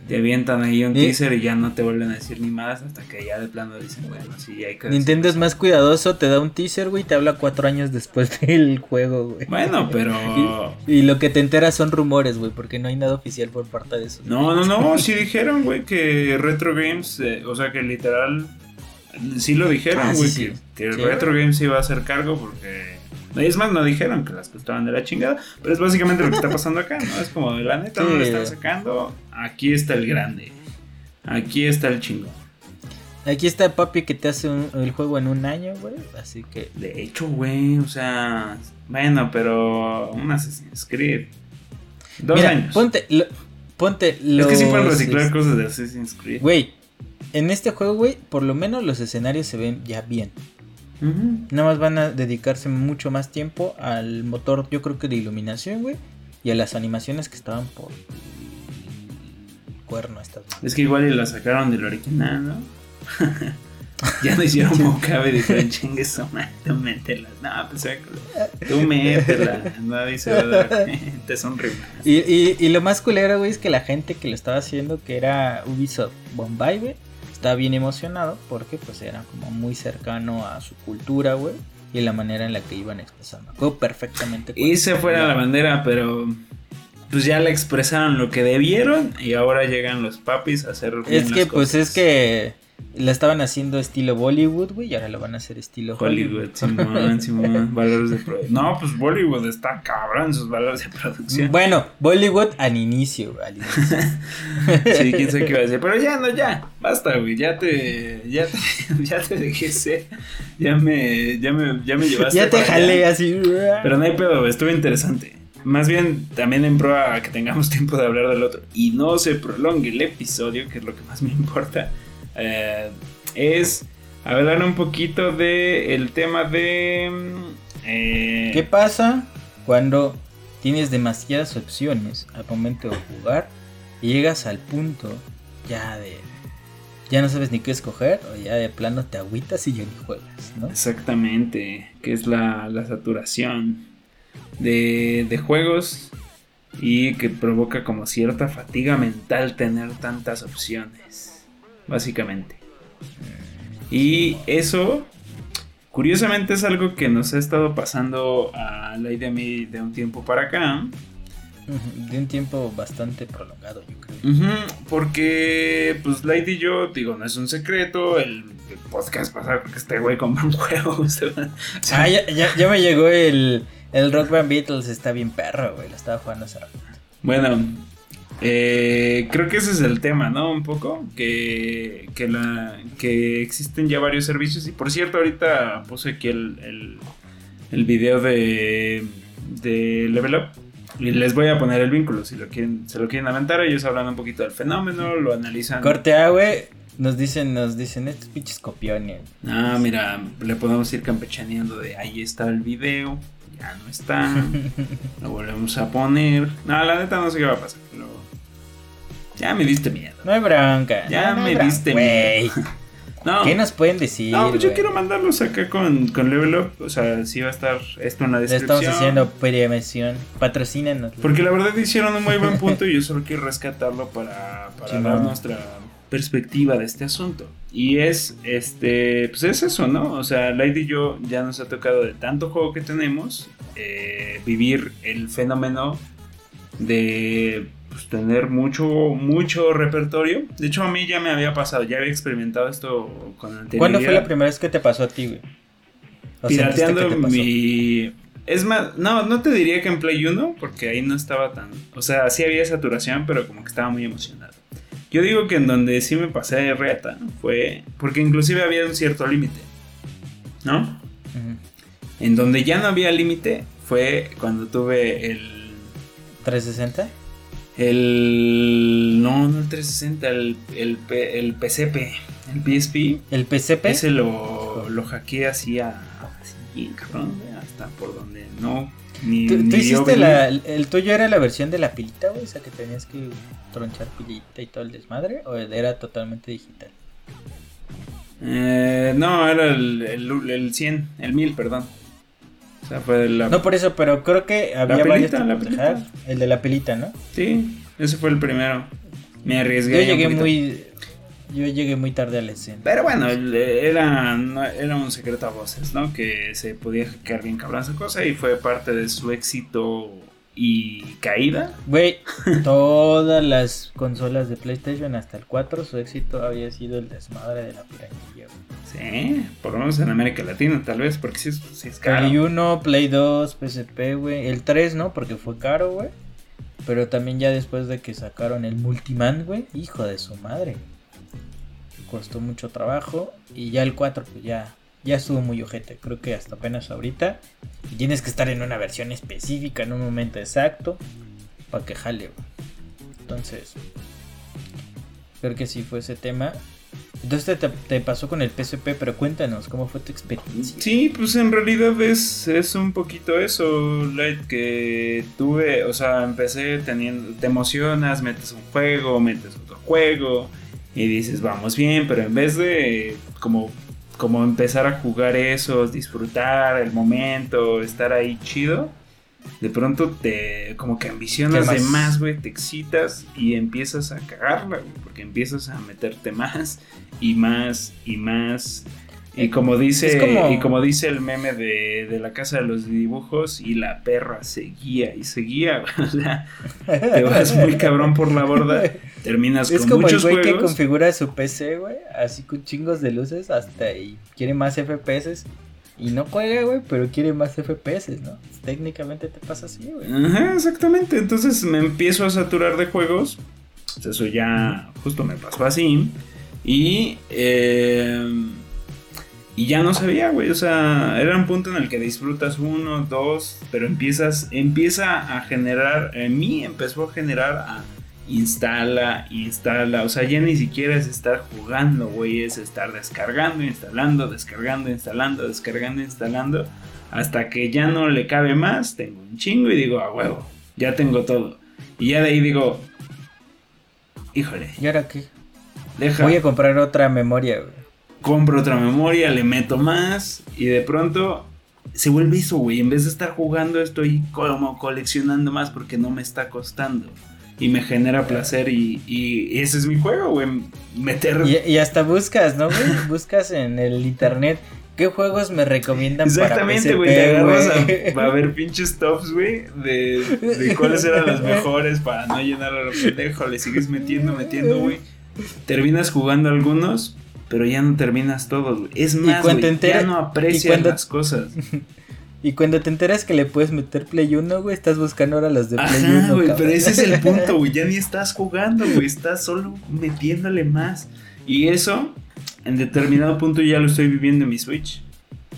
te avientan ahí un teaser y ya no te vuelven a decir ni más hasta que ya de plano dicen, bueno, sí, hay que Nintendo es más cuidadoso, te da un teaser, güey, y te habla cuatro años después del juego, güey. Bueno, pero... Y lo que te enteras son rumores, güey, porque no hay nada oficial por parte de eso. No, no, no, sí dijeron, güey, que Retro Games, eh, o sea, que literal, sí lo dijeron, Ah, sí, güey, sí. que, que Sí, Retro Games iba a hacer cargo porque... Es más, no dijeron que las costaban de la chingada, pero es básicamente lo que está pasando acá, ¿no? Es como, la neta, no lo están sacando, aquí está el grande, aquí está el chingón. Aquí está papi que te hace un- el juego en un año, güey, así que... De hecho, güey, o sea, bueno, pero un Assassin's Creed. Dos Mira, años. ponte... lo- ponte es que sí pueden reciclar cosas de Assassin's Creed. Güey, en este juego, güey, por lo menos los escenarios se ven ya bien. Nada más van a dedicarse mucho más tiempo al motor, yo creo que de iluminación, güey. Y a las animaciones que estaban por cuerno estas. Es que igual y la sacaron del original, ¿no? ya no hicieron Mocabe y dijeron, chingue su madre, tú métela. No, pues tú métela. Nadie se va a dar cuenta, son rimas. Y, y, y lo más culero, güey, es que la gente que lo estaba haciendo, que era Ubisoft Bombay, güey, estaba bien emocionado porque pues era como muy cercano a su cultura, güey. Y la manera en la que iban expresando. Juego perfectamente. Y se fuera la bandera, pero pues ya le expresaron lo que debieron y ahora llegan los papis a hacer bien Es que las pues es que la estaban haciendo estilo Bollywood, güey, y ahora lo van a hacer estilo Hollywood, Simón, Simón, valores de producción. No, pues Bollywood está cabrón sus valores de producción. Bueno, Bollywood al inicio, güey, al inicio. Sí, quién sabe qué iba a decir. Pero ya, no, ya. Basta, güey. Ya te. Ya te, ya te dejé ser. Ya me. Ya me, ya me llevaste. ya te jalé allá. así. Pero no hay pedo, güey, estuvo interesante. Más bien, también en pro a que tengamos tiempo de hablar del otro. Y no se prolongue el episodio, que es lo que más me importa. Eh, es hablar un poquito de el tema de. mm, eh, ¿Qué pasa cuando tienes demasiadas opciones al momento de jugar y llegas al punto ya de ya no sabes ni qué escoger o ya de plano te agüitas y ya ni juegas, ¿no? Exactamente, que es la, la saturación de, de juegos y que provoca como cierta fatiga mental tener tantas opciones, básicamente. Y eso, curiosamente, es algo que nos ha estado pasando a Lady a mí de un tiempo para acá. De un tiempo bastante prolongado, yo creo. Porque, pues, Lady y yo, digo, no es un secreto. El, el podcast pasado, creo que este güey compró un juego. o sea, Ah, ya, ya, ya me llegó el, el Rock Band Beatles, está bien perro, güey, lo estaba jugando hace rato. Bueno, eh, creo que ese es el tema, ¿no? Un poco, que, que, la, que existen ya varios servicios. Y por cierto, ahorita puse aquí el, el, el video de, de Level Up. Y les voy a poner el vínculo, si lo quieren, se lo quieren aventar. Ellos hablan un poquito del fenómeno, lo analizan. Corte A, güey, nos dicen, nos dicen estos pinches copiones. Ah, mira, le podemos ir campechaneando de ahí está el video, ya no está, lo volvemos a poner. No, la neta no sé qué va a pasar, pero ya me diste miedo. No hay bronca. Ya no, no me bronca, diste miedo. No, ¿Qué nos pueden decir? no pues yo quiero mandarlos acá con, con Level Up, o sea, sí va a estar esto en la Le descripción. estamos haciendo promoción. Patrocínanos. Porque la verdad hicieron un muy buen punto y yo solo quiero rescatarlo para, para Sí, dar nuestra perspectiva de este asunto. Y es, este, pues es eso, ¿no? O sea, Lady y yo ya nos ha tocado de tanto juego que tenemos, eh, vivir el fenómeno de pues, tener mucho, mucho repertorio. De hecho, a mí ya me había pasado, ya había experimentado esto con anterioridad. ¿Cuándo fue la primera vez que te pasó a ti, güey? ¿O sentiste que Pirateando mi. Es más, no, no te diría que en Play 1, porque ahí no estaba tan. O sea, sí había saturación, pero como que estaba muy emocionado. Yo digo que en donde sí me pasé de reta fue. Porque inclusive había un cierto límite. ¿No? En donde ya no había límite fue cuando tuve el. ¿360? El. No, no el 360, el, el, el PCP, el PSP. ¿El PCP? Ese lo, lo hackeé así a. Así, cabrón, hasta por donde no. Ni, ¿Tú, ni hiciste la. El tuyo era la versión de la pilita, güey? O sea, que tenías que tronchar pilita y todo el desmadre. ¿O era totalmente digital? Eh, no, era el, el, el 100, el 1000, perdón. O sea, fue la. No por eso, pero creo que había pelita, varios la pelita. hack. El de la pilita, ¿no? Sí, ese fue el primero. Me arriesgué. Yo llegué muy. Yo llegué muy tarde a la escena. Pero bueno, el- era, era un secreto a voces, ¿no? Que se podía hackear bien cabrón esa cosa y fue parte de su éxito y caída. Güey, todas las consolas de PlayStation hasta el 4, su éxito había sido el desmadre de la piranilla. güey. Sí, por lo menos en América Latina, tal vez, porque sí, sí es caro. Play 1, Play 2, PSP, güey. El 3, ¿no? Porque fue caro, güey. Pero también ya después de que sacaron el Multiman, güey. Hijo de su madre. Costó mucho trabajo. Y ya el 4, pues ya, ya estuvo muy ojete. Creo que hasta apenas ahorita. Y tienes que estar en una versión específica, en un momento exacto. Para que jale. Entonces, creo que sí fue ese tema. Entonces te, te pasó con el PSP, pero cuéntanos, ¿cómo fue tu experiencia? Sí, pues en realidad es, es un poquito eso, Light, que tuve, o sea, empecé teniendo, te emocionas, metes un juego, metes otro juego y dices, vamos bien, pero en vez de como, como empezar a jugar eso, disfrutar el momento, estar ahí chido, de pronto te como que ambicionas ¿Qué de más? güey, te excitas y empiezas a cagarla, güey, porque empiezas a meterte más y más y más. Y como dice, como- y como dice el meme de, de la casa de los dibujos, y la perra seguía y seguía, o sea, te vas muy cabrón por la borda, terminas Es con como el güey que configura su PC, güey, así con chingos de luces hasta y quiere más FPS y no juega, güey, pero quiere más FPS, ¿no? Técnicamente te pasa así, güey. Ajá, exactamente. Entonces me empiezo a saturar de juegos. Pues Eso ya justo me pasó así. Y. eh, y ya no sabía, güey. O sea, era un punto en el que disfrutas uno, dos, pero empiezas. Empieza a generar. En mí empezó a generar a. Instala, instala. O sea, ya ni siquiera es estar jugando, güey. Es estar descargando, instalando, descargando, instalando, descargando, instalando. Hasta que ya no le cabe más. Tengo un chingo y digo, a huevo. Ya tengo todo. Y ya de ahí digo. Híjole, ¿Y ahora qué? deja. Voy a comprar otra memoria, güey. compro otra memoria, le meto más y de pronto se vuelve eso, güey. En vez de estar jugando, estoy como coleccionando más porque no me está costando. Y me genera placer y, y ese es mi juego, güey. Meter... Y, y hasta buscas, ¿no, güey? Buscas en el internet qué juegos me recomiendan Exactamente, para güey. Te agarras a, a ver pinches tops, güey, de, de cuáles eran los mejores para no llenar a lo pendejo. Le sigues metiendo, metiendo, güey. Terminas jugando algunos, pero ya no terminas todos, güey. Es más, güey, ya no aprecias cuando- las cosas. Y cuando te enteras que le puedes meter Play 1, güey, estás buscando ahora los de Play Ajá, 1. güey, pero ese es el punto, güey. Ya ni estás jugando, güey. Estás solo metiéndole más. Y eso, en determinado punto, ya lo estoy viviendo en mi Switch.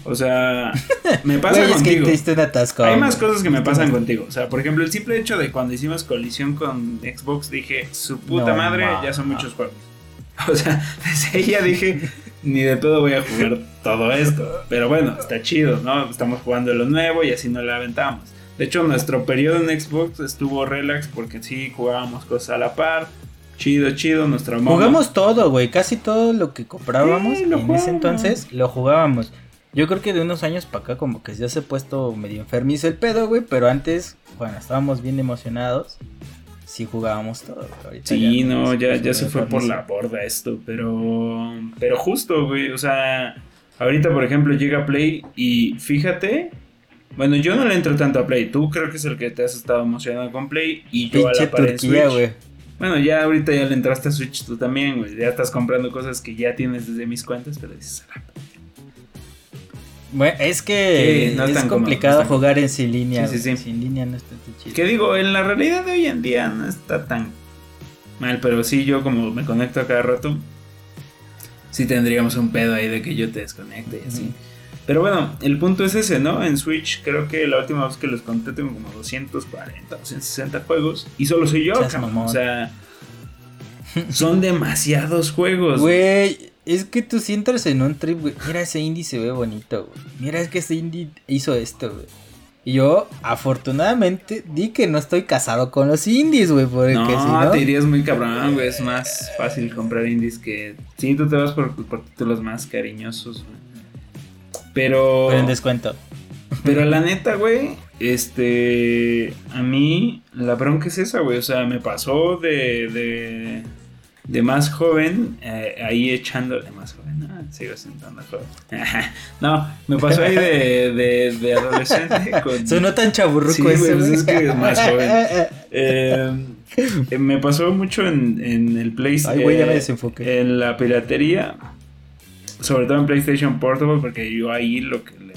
O sea, me pasa Güey, es que contigo. te atasco. Hay más cosas que me pasan contigo. O sea, por ejemplo, el simple hecho de cuando hicimos colisión con Xbox, dije, su puta No, madre, ma. ya son muchos juegos. O sea, desde ahí ya dije, ni de pedo voy a jugar todo esto. Pero bueno, está chido, ¿no? Estamos jugando lo nuevo y así no le aventamos. De hecho, nuestro periodo en Xbox estuvo relax porque sí jugábamos cosas a la par. Chido, chido, nuestra moda. Jugamos todo, güey. Casi todo lo que comprábamos Sí, lo en jugamos. ese entonces lo jugábamos. Yo creo que de unos años para acá como que ya se ha puesto medio enfermizo el pedo, güey. Pero antes, cuando estábamos bien emocionados, sí jugábamos todo. güey. Sí, ya no, ya, ya se fue por la borda esto, pero pero justo, güey, o sea, ahorita por ejemplo llega Play y fíjate, bueno, yo no le entro tanto a Play, tú creo que es el que te has estado emocionado con Play y yo a Pinche la par en Turquía, Switch. Bueno, ya ahorita ya le entraste a Switch tú también, güey, ya estás comprando cosas que ya tienes desde mis cuentas, pero dices, "Ah, Bueno, es que Sí, no es es tan cómodo, complicado no jugar en sin línea. Sí, sí. Sin línea no está tan chido. Que digo, en la realidad de hoy en día no está tan mal, pero sí yo como me conecto a cada rato, sí tendríamos un pedo ahí de que yo te desconecte y así. Pero bueno, el punto es ese, ¿no? En Switch creo que la última vez que los conté tengo como 240, 260 juegos y solo soy yo. O sea, son demasiados juegos. Güey, es que tú si entras en un trip, güey. Mira, ese indie se ve bonito, güey. Mira, es que ese indie hizo esto, güey. Y yo, afortunadamente, di que no estoy casado con los indies, güey. Porque No, si no. te dirías muy cabrón, güey. Es más fácil comprar indies que. Sí, tú te vas por, por títulos más cariñosos, güey. Pero. Pero en descuento. Pero la neta, güey, este, a mí la bronca es esa, güey. O sea, me pasó de, de, de más joven, eh, ahí echando, de más joven, no, sigo sentando joven. no, me pasó ahí de, de, de adolescente. Con, Sonó tan chaburruco Sí, pues es que es más joven. Eh, eh, me pasó mucho en, en el PlayStation. Ay, güey, ya me desenfoqué. En la piratería. Sobre todo en PlayStation Portable, porque yo ahí lo que le,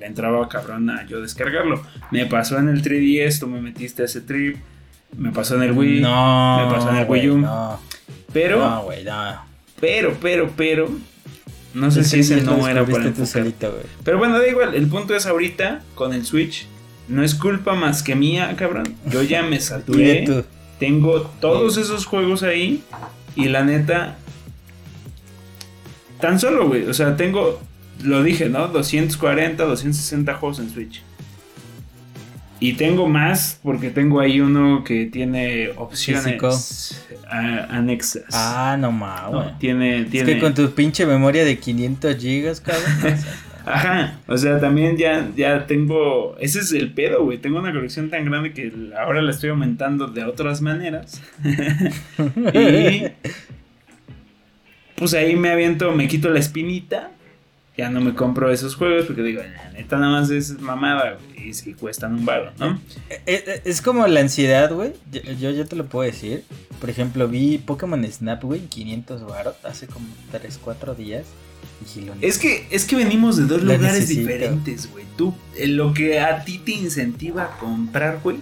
le entraba cabrón a yo descargarlo. Me pasó en el 3DS, tú me metiste a ese trip. Me pasó en el Wii. No. me pasó en el Wii U. No, Pero, no, güey, no. pero, pero, pero. No sé si Ese no era para enfocar. Pero bueno, da igual. El punto es ahorita con el Switch. No es culpa más que mía, cabrón. Yo ya me saturé. Tengo todos esos juegos ahí. Y la neta. Tan solo, güey. O sea, tengo. Lo dije, ¿no? 240, 260 juegos en Switch. Y tengo más porque tengo ahí uno que tiene opciones Físico. ah, anexas. Ah, no mames. No, tiene, Es tiene. que con tu pinche memoria de 500 gigas, cabrón. Ajá, o sea, también ya, ya tengo, ese es el pedo, güey, tengo una colección tan grande que ahora la estoy aumentando de otras maneras. y pues ahí me aviento, me quito la espinita, ya no me compro esos juegos porque digo, la neta nada más es mamada, güey, y si cuestan un baro, ¿no? Eh, eh, Es como la ansiedad, güey. Yo, yo, yo te lo puedo decir. Por ejemplo, vi Pokémon Snap, güey, 500 baros hace como 3, 4 días. Es que, es que venimos de dos lugares necesito. diferentes, güey. Tú, eh, lo que a ti te incentiva a comprar, güey,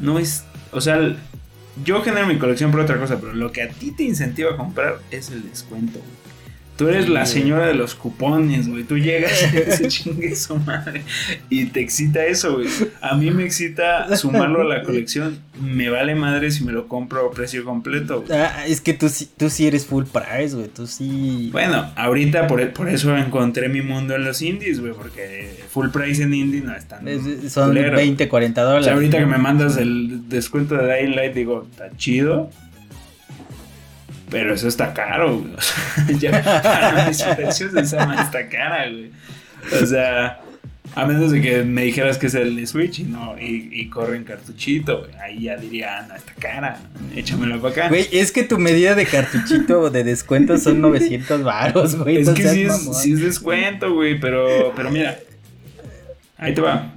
no es. O sea, yo genero mi colección por otra cosa, pero lo que a ti te incentiva a comprar es el descuento, güey. Tú eres Sí, la señora de los cupones, güey. Tú llegas y se chingue su madre. Y te excita eso, güey. A mí me excita sumarlo a la colección. Me vale madre si me lo compro a precio completo, güey. Ah, es que tú, sí- tú sí eres full price, güey. Tú sí. Bueno, ahorita por, por eso encontré mi mundo en los indies, güey, porque full price en indie no es tan Es- son culero. 20, 40 O dólares. sea, ahorita que me mandas el descuento de Dying Light, digo, está chido. Pero eso está caro, güey. O sea, ya, mis precios de esa madre está cara, güey. O sea, a menos de que me dijeras que es el de Switch y no, y, y corre en cartuchito, güey. Ahí ya diría, ah, no, está cara. Échamelo para acá. Güey, es que tu medida de cartuchito de descuento son 900 baros, güey. Es que sí es, sí es descuento, güey, pero, pero mira, ahí te va.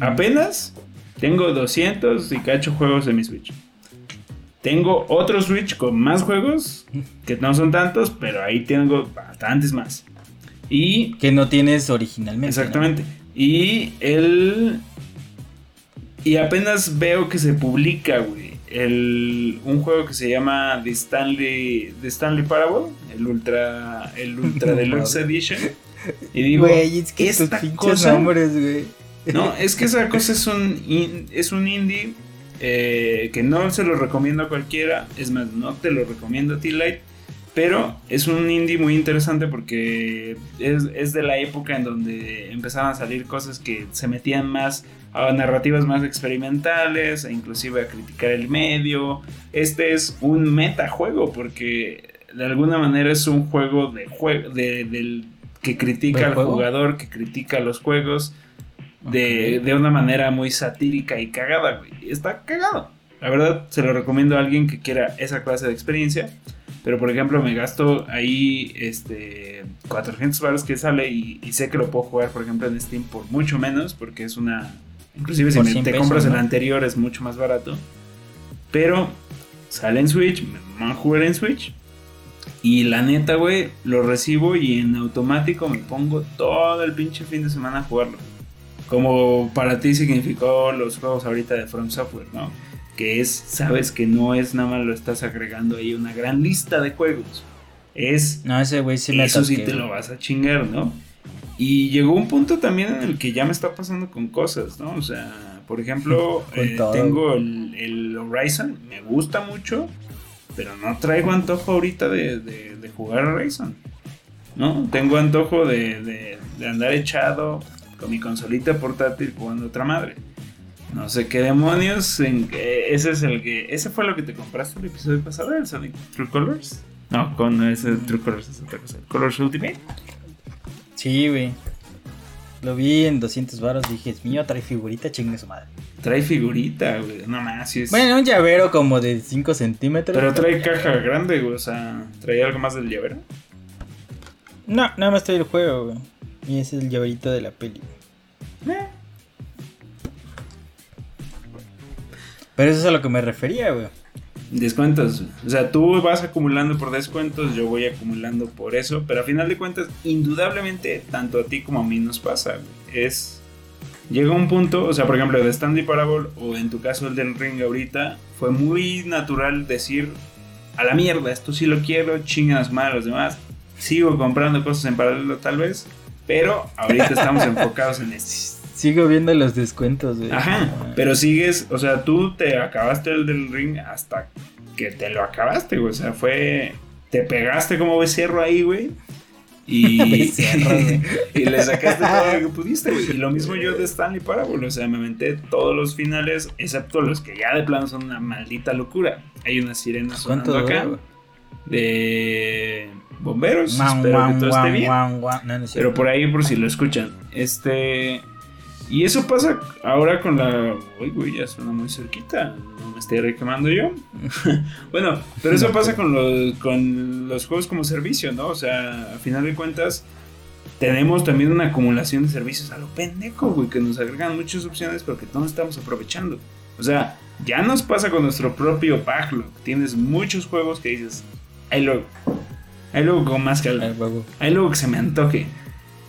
Apenas tengo 200 y cacho juegos en mi Switch. Tengo otro Switch con más juegos, que no son tantos, pero ahí tengo bastantes más. Y, Que no tienes originalmente. exactamente, y el... Y apenas veo que se publica, güey, el, un juego que se llama The Stanley, The Stanley Parable, el Ultra, el Ultra Deluxe. Edition. Y digo, Güey, es que esta cosa... nombres, güey. No, es que esa cosa es un, in- es un indie eh, que no se lo recomiendo a cualquiera. Es más, no te lo recomiendo a ti, Light. Pero es un indie muy interesante porque es, es de la época en donde empezaban a salir cosas que se metían más a narrativas más experimentales, e inclusive a criticar el medio. Este es un metajuego porque de alguna manera es un juego de jue- de, del que critica ¿De al juego? jugador, que critica los juegos de, de una manera muy satírica y cagada, güey. Está cagado. La verdad, se lo recomiendo a alguien que quiera esa clase de experiencia. Pero, por ejemplo, me gasto ahí este 400 baros que sale y, y sé que lo puedo jugar, por ejemplo, en Steam por mucho menos, porque es una... Inclusive si me- 100 te pesos, compras el anterior es mucho más barato. Pero sale en Switch, me van a jugar en Switch. Y la neta, güey, lo recibo y en automático me pongo todo el pinche fin de semana a jugarlo. Como para ti significó los juegos ahorita de From Software, ¿no? Que es, sabes que no es nada más lo estás agregando ahí una gran lista de juegos. Es No, ese güey sí me eso sí te lo vas a chingar, ¿no? Y llegó un punto también en el que ya me está pasando con cosas, ¿no? O sea, por ejemplo, eh, tengo el, el Horizon, me gusta mucho, pero no traigo antojo ahorita de, de- de jugar Horizon, ¿no? Tengo antojo de, de- de andar echado con mi consolita portátil jugando otra madre. No sé qué demonios, en, que- ese es el que, ese fue lo que te compraste el episodio pasado, el Sonic True Colors. No, con ese True Colors es otra cosa. Colors Ultimate. Sí, güey. Lo vi en 200 baros, dije, es mío, trae figurita, chingue su madre. Trae figurita, güey. No más, es. Bueno, un llavero como de 5 centímetros. Pero trae caja grande, güey. O sea, trae algo más del llavero. No, nada más trae el juego, güey. Y es el llaverito de la peli. Pero eso es a lo que me refería, güey. Descuentos. O sea, tú vas acumulando por descuentos, yo voy acumulando por eso. Pero a final de cuentas, indudablemente, tanto a ti como a mí nos pasa. Es. Llega un punto, o sea, por ejemplo, de Stanley Parable, o en tu caso el del Ring ahorita, fue muy natural decir: A la mierda, esto sí lo quiero, chingan las madres los demás. Sigo comprando cosas en paralelo, tal vez. Pero ahorita estamos enfocados en esto. Sigo viendo los descuentos, güey. Ajá, pero sigues, o sea, tú te acabaste el del ring hasta que te lo acabaste, güey. O sea, fue. Te pegaste como becerro ahí, güey. Y, Becerro, güey. y le sacaste todo lo que pudiste, güey. Y lo mismo yo de Stanley Parable. O sea, me aventé todos los finales, excepto los que ya de plano son una maldita locura. Hay una sirena ¿Cuánto sonando acá? De bomberos. Espero que todo esté bien. No, Pero por ahí, por si lo escuchan. Este. Y eso pasa ahora con la. Uy, güey, ya suena muy cerquita. No me estoy reclamando yo. bueno, pero eso pasa con los, con los juegos como servicio, ¿no? O sea, a final de cuentas, tenemos también una acumulación de servicios a lo pendejo, güey, que nos agregan muchas opciones, pero que no estamos aprovechando. O sea, ya nos pasa con nuestro propio backlog. Tienes muchos juegos que dices, ahí luego. Ahí luego con más calma. Hay luego que se me antoje.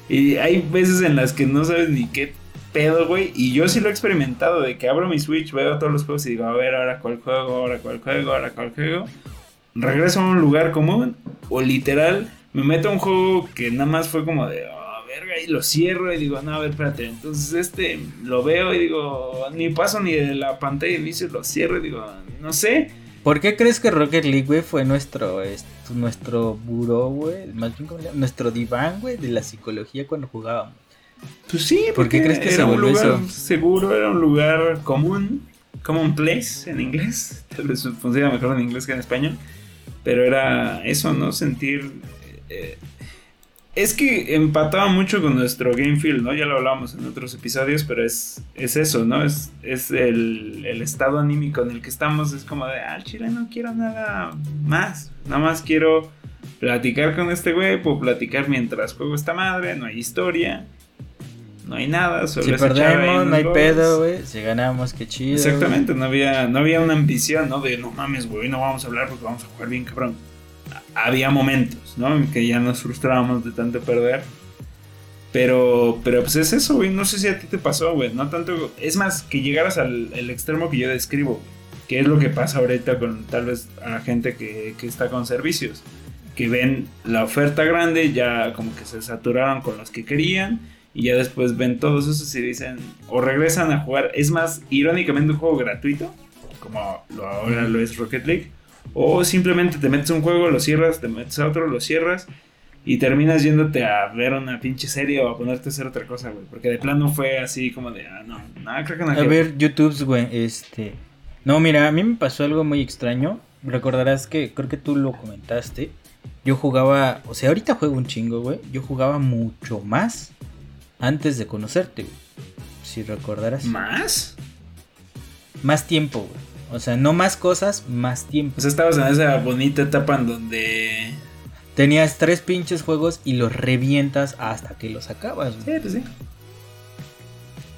Y hay veces en las que no sabes ni qué pedo, güey. Y yo sí lo he experimentado, de que abro mi Switch, veo todos los juegos y digo, a ver, ahora cuál juego, ahora cuál juego, ahora cuál juego. Regreso a un lugar común o literal me meto a un juego que nada más fue como de, oh, verga, y lo cierro y digo, no, a ver, espérate. Entonces este lo veo y digo, ni paso ni de la pantalla de inicio, lo cierro y digo, no sé. ¿Por qué crees que Rocket League, güey, fue nuestro, est- nuestro buró, güey? Más bien. Nuestro diván, güey, de la psicología cuando jugábamos. Pues sí, ¿Por qué porque crees que era se un lugar eso? seguro, era un lugar común, common place en inglés, tal vez funciona mejor en inglés que en español, pero era eso, ¿no? Sentir... eh, es que empataba mucho con nuestro game feel, ¿no? Ya lo hablamos en otros episodios, pero es, es eso, ¿no? Es, es el, el estado anímico en el que estamos, es como de, ah, chile, no quiero nada más, nada más quiero platicar con este güey, puedo platicar mientras juego esta madre, no hay historia, no hay nada, solo Si perdemos, no hay goles. pedo, güey. Si ganamos, qué chido. Exactamente, no había, no había una ambición, ¿no? De no mames, güey, no vamos a hablar porque vamos a jugar bien cabrón. Había momentos, ¿no? En que ya nos frustrábamos de tanto perder. Pero, pero pues es eso, güey. No sé si a ti te pasó, güey. No tanto. Es más, que llegaras al el extremo que yo describo. Que es lo que pasa ahorita con tal vez a la gente que, que está con servicios. Que ven la oferta grande, ya como que se saturaron con los que querían. Y ya después ven todos esos y dicen. O regresan a jugar. Es más, irónicamente, un juego gratuito. Como lo, ahora lo es Rocket League. O simplemente te metes a un juego, lo cierras, te metes a otro, lo cierras. Y terminas yéndote a ver una pinche serie o a ponerte a hacer otra cosa, güey. Porque de plano fue así como de, ah, no, no, creo que no A ver, YouTube, güey, este... No, mira, a mí me pasó algo muy extraño. Recordarás que, creo que tú lo comentaste. Yo jugaba, o sea, ahorita juego un chingo, güey. Yo jugaba mucho más antes de conocerte, güey. Si recordarás. ¿Más? Más tiempo, güey. O sea, no más cosas, más tiempo. O sea, estabas en esa bonita etapa en donde... Tenías tres pinches juegos y los revientas hasta que los acabas. Sí, pues sí.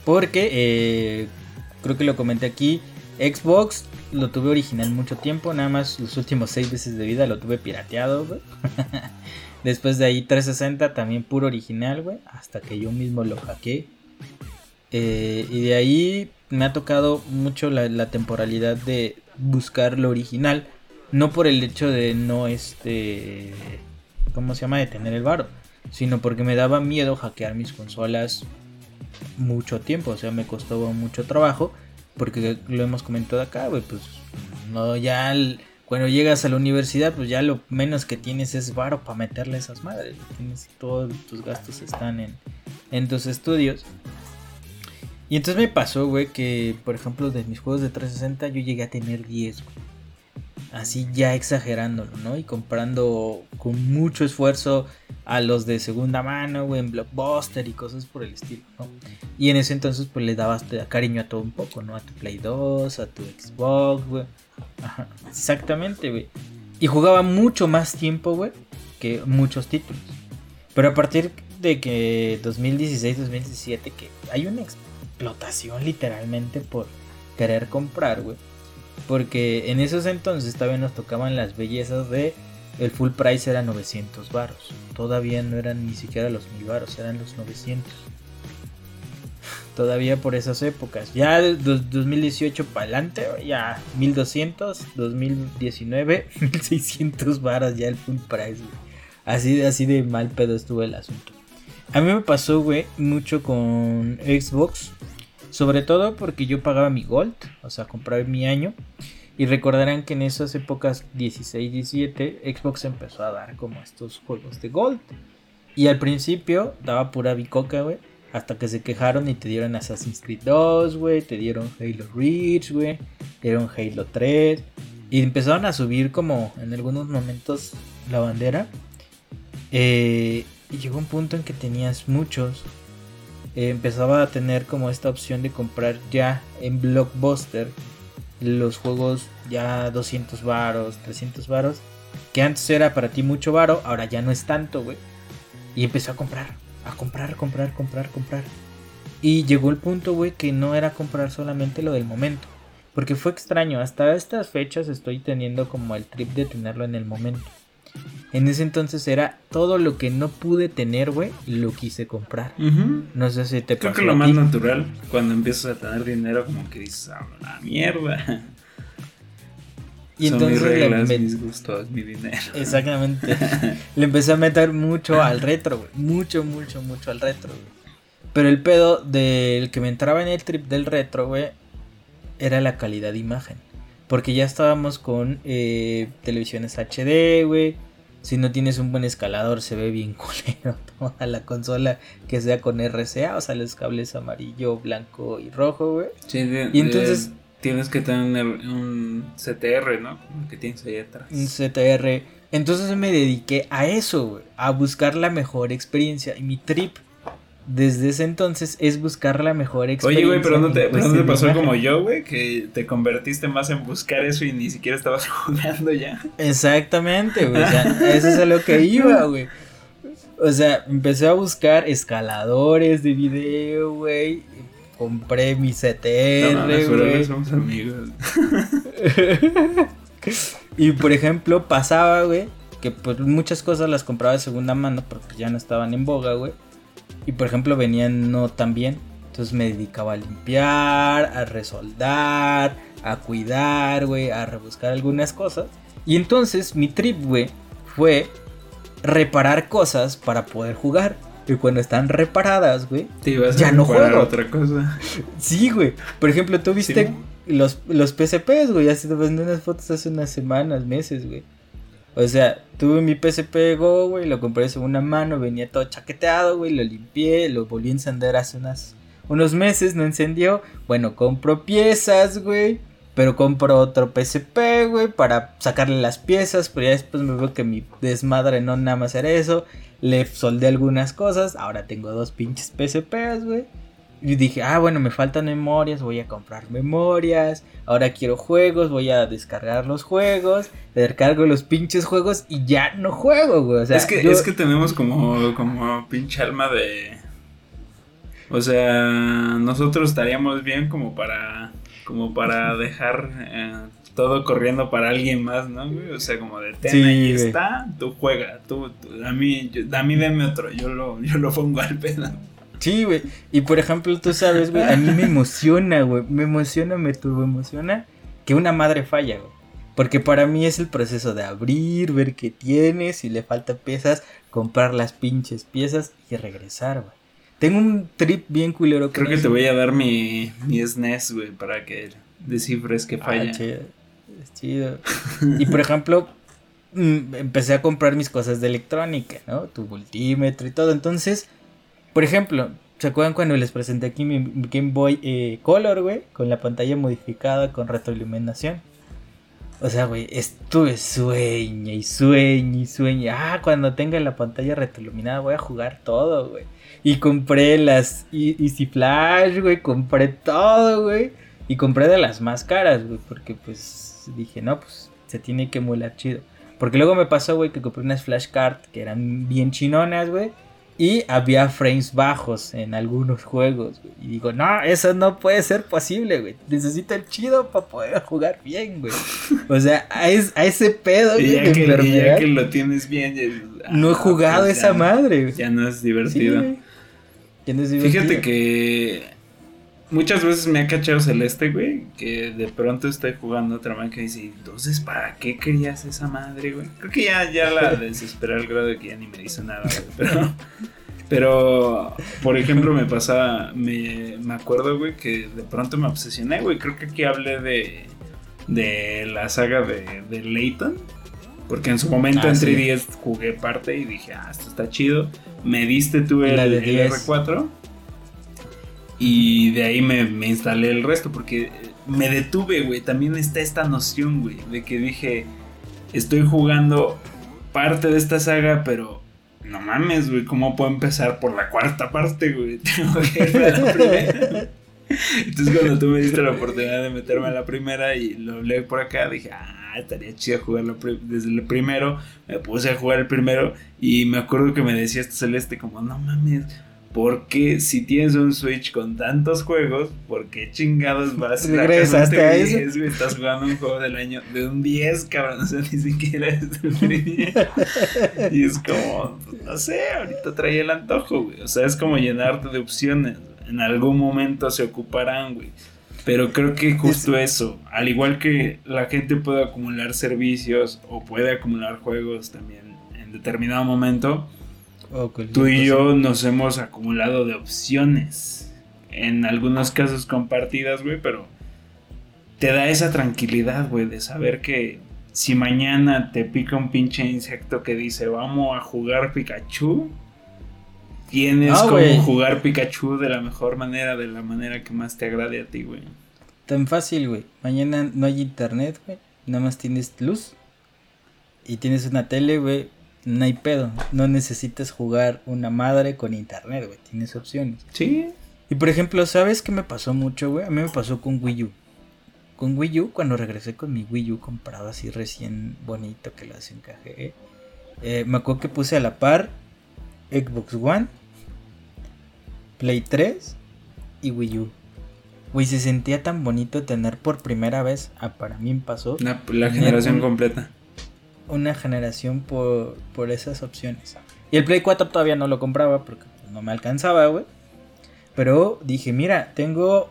Porque, eh, creo que lo comenté aquí, Xbox lo tuve original mucho tiempo, nada más los últimos seis veces de vida lo tuve pirateado, güey. Después de ahí 360 también puro original, güey, hasta que yo mismo lo hackeé. Eh, y de ahí me ha tocado mucho la, temporalidad de buscar lo original. No por el hecho de no este... ¿Cómo se llama? De tener el varo. Sino porque me daba miedo hackear mis consolas mucho tiempo. O sea, me costó mucho trabajo. Porque lo hemos comentado acá. Pues no, ya cuando llegas a la universidad, pues ya lo menos que tienes es varo para meterle esas madres. Tienes todos tus gastos están en, en tus estudios. Y entonces me pasó, güey, que por ejemplo de mis juegos de 360 yo llegué a tener 10, güey. Así ya exagerándolo, ¿no? Y comprando con mucho esfuerzo a los de segunda mano, güey, en Blockbuster y cosas por el estilo, ¿no? Y en ese entonces, pues le dabas cariño a todo un poco, ¿no? A tu Play 2, a tu Xbox, güey. Ajá, exactamente, güey. Y jugaba mucho más tiempo, güey, que muchos títulos. Pero a partir de que 2016-2017, que hay una explotación literalmente por querer comprar, güey. Porque en esos entonces todavía nos tocaban las bellezas de el full price era 900 varos. Todavía no eran ni siquiera los 1000 varos, eran los 900. Todavía por esas épocas. Ya de 2018 para adelante, ya 1200, 2019, 1600 varos ya el full price. Así, así de mal pedo estuvo el asunto. A mí me pasó, güey, mucho con Xbox. Sobre todo porque yo pagaba mi Gold, o sea, compraba mi año. Y recordarán que en esas épocas 16-17 Xbox empezó a dar como estos juegos de Gold. Y al principio daba pura bicoca, güey. Hasta que se quejaron y te dieron Assassin's Creed 2, güey. Te dieron Halo Reach, güey. Te dieron Halo 3. Y empezaron a subir como en algunos momentos la bandera. Eh, y llegó un punto en que tenías muchos. Eh, empezaba a tener como esta opción de comprar ya en Blockbuster los juegos ya 200 varos, 300 varos, que antes era para ti mucho varo, ahora ya no es tanto, güey. Y empezó a comprar, a comprar, comprar, comprar, comprar. Y llegó el punto, güey, que no era comprar solamente lo del momento. Porque fue extraño, hasta estas fechas estoy teniendo como el trip de tenerlo en el momento. En ese entonces era todo lo que no pude tener, güey, lo quise comprar. No sé si te Creo que lo más natural, cuando empiezas a tener dinero, como que dices, ah, la mierda. Y Son entonces mis reglas, mis gustos, mi dinero. Exactamente. le empecé a meter mucho al retro, güey. Mucho, mucho, mucho al retro, güey. Pero el pedo del que me entraba en el trip del retro, güey, era la calidad de imagen. Porque ya estábamos con eh, televisiones HD, güey. Si no tienes un buen escalador, se ve bien culero toda la consola que sea con RCA, o sea, los cables amarillo, blanco y rojo, güey. Sí, y entonces. tienes que tener un CTR, ¿no? Que tienes ahí atrás. Un CTR. Entonces me dediqué a eso, güey. A buscar la mejor experiencia. Y mi trip desde ese entonces es buscar la mejor experiencia. Oye, güey, pero no te, pasó como yo, güey, que te convertiste más en buscar eso y ni siquiera estabas jugando ya. Exactamente, güey. O sea, eso es a lo que iba, güey. O sea, empecé a buscar escaladores de video, güey. Compré mi CTR, no, güey. somos amigos. y por ejemplo, pasaba, güey, que pues muchas cosas las compraba de segunda mano porque ya no estaban en boga, güey y por ejemplo venían no tan bien. Entonces me dedicaba a limpiar, a resoldar, a cuidar, güey, a rebuscar algunas cosas. Y entonces mi trip, güey, fue reparar cosas para poder jugar. Y cuando están reparadas, güey, ya no juego. otra cosa. Sí, güey. Por ejemplo, tú viste los, los PSPs, güey. Así te mandé unas fotos hace unas semanas, meses, güey. O sea, tuve mi PSP Go, güey, lo compré de segunda mano, venía todo chaqueteado, güey, lo limpié, lo volví a encender hace unas, unos meses, no encendió. Bueno, compro piezas, güey, pero compro otro PSP, güey, para sacarle las piezas, pero ya después me veo que mi desmadre no nada más era eso. Le soldé algunas cosas, ahora tengo dos pinches PSPs, güey. Y dije, ah, bueno, me faltan memorias, voy a comprar memorias. Ahora quiero juegos, voy a descargar los juegos. Descargo los pinches juegos y ya no juego, güey. O sea, es, que, es que tenemos como, como pinche alma de. O sea, nosotros estaríamos bien como para. Como para dejar eh, todo corriendo para alguien más, ¿no, güey? O sea, como de ten, ahí está, tú juega, tú, a mí, a mí deme otro, yo lo, yo lo pongo al pedo. Sí, güey. Y por ejemplo, tú sabes, güey, a mí me emociona, güey. Me emociona, me turbo emociona que una madre falla, güey. Porque para mí es el proceso de abrir, ver qué tienes, si le falta piezas, comprar las pinches piezas y regresar, güey. Tengo un trip bien culero. Creo que te voy a dar mi, mi SNES, güey, para que descifres que ah, falla. Ah, chido. Es chido. y por ejemplo, mm, empecé a comprar mis cosas de electrónica, ¿no? Tu multímetro y todo. Entonces, por ejemplo, ¿se acuerdan cuando les presenté aquí mi Game Boy eh, Color, güey? Con la pantalla modificada con retroiluminación. O sea, güey, estuve sueño y sueño y sueño. Ah, cuando tenga la pantalla retroiluminada voy a jugar todo, güey. Y compré las Easy Flash, güey. Compré todo, güey. Y compré de las más caras, güey. Porque pues dije, no, pues se tiene que emular chido. Porque luego me pasó, güey, que compré unas flashcards que eran bien chinonas, güey. Y había frames bajos en algunos juegos, güey. Y digo, no, eso no puede ser posible, güey. Necesito el chido para poder jugar bien, güey. O sea, a, ese pedo, y ya, que, ya que lo tienes bien, no he ah, jugado pues esa madre, güey. Ya no es divertido. ya no es divertido. Fíjate que muchas veces me ha cachado Celeste, güey, que de pronto estoy jugando otra man que dice, entonces, ¿para qué querías esa madre, güey? Creo que ya, ya la desesperé al grado de que ya ni me dice nada, güey, pero... Pero, por ejemplo, me pasa, me, me acuerdo, güey, que de pronto me obsesioné, güey. Creo que aquí hablé de, de la saga de, de Layton. Porque en su momento ah, en 3DS jugué parte y dije, ah, esto está chido. Me diste tú el, el R4. Y de ahí me, instalé el resto porque me detuve, güey. También está esta noción, güey, de que dije, estoy jugando parte de esta saga, pero no mames, güey, ¿cómo puedo empezar por la cuarta parte, güey? Tengo que ir a la primera. Entonces cuando tú me diste la oportunidad de meterme a la primera y lo leí por acá, dije, ah, estaría chido jugarlo desde el primero. Me puse a jugar el primero y me acuerdo que me decía este Celeste como, no mames, porque si tienes un Switch con tantos juegos, ¿por qué chingados vas Regresaste a eso? Estás jugando un juego del año de un 10, cabrón, o sea, ni siquiera es el Y es como, pues, no sé, ahorita trae el antojo, güey. O sea, es como llenarte de opciones. En algún momento se ocuparán, güey. Pero creo que justo eso, al igual que la gente puede acumular servicios o puede acumular juegos también en determinado momento, Tú y yo nos hemos acumulado de opciones. En algunos casos compartidas, güey, pero te da esa tranquilidad, güey, de saber que si mañana te pica un pinche insecto que dice vamos a jugar Pikachu, tienes como jugar Pikachu de la mejor manera, de la manera que más te agrade a ti, güey. Tan fácil, güey. Mañana no hay internet, güey. Nada más tienes luz. Y tienes una tele, güey no hay pedo. No necesitas jugar una madre con internet, güey. Tienes opciones. Sí. Y por ejemplo, ¿sabes qué me pasó mucho, güey? A mí me pasó con Wii U. Con Wii U, cuando regresé con mi Wii U comprado así recién bonito que lo desencajé. Eh, me acuerdo que puse a la par Xbox One, Play 3 y Wii U. Güey, se sentía tan bonito tener por primera vez, ah, para mí pasó. la generación completa una generación por, por esas opciones. Y el Play 4 todavía no lo compraba porque no me alcanzaba, güey. Pero dije, mira, tengo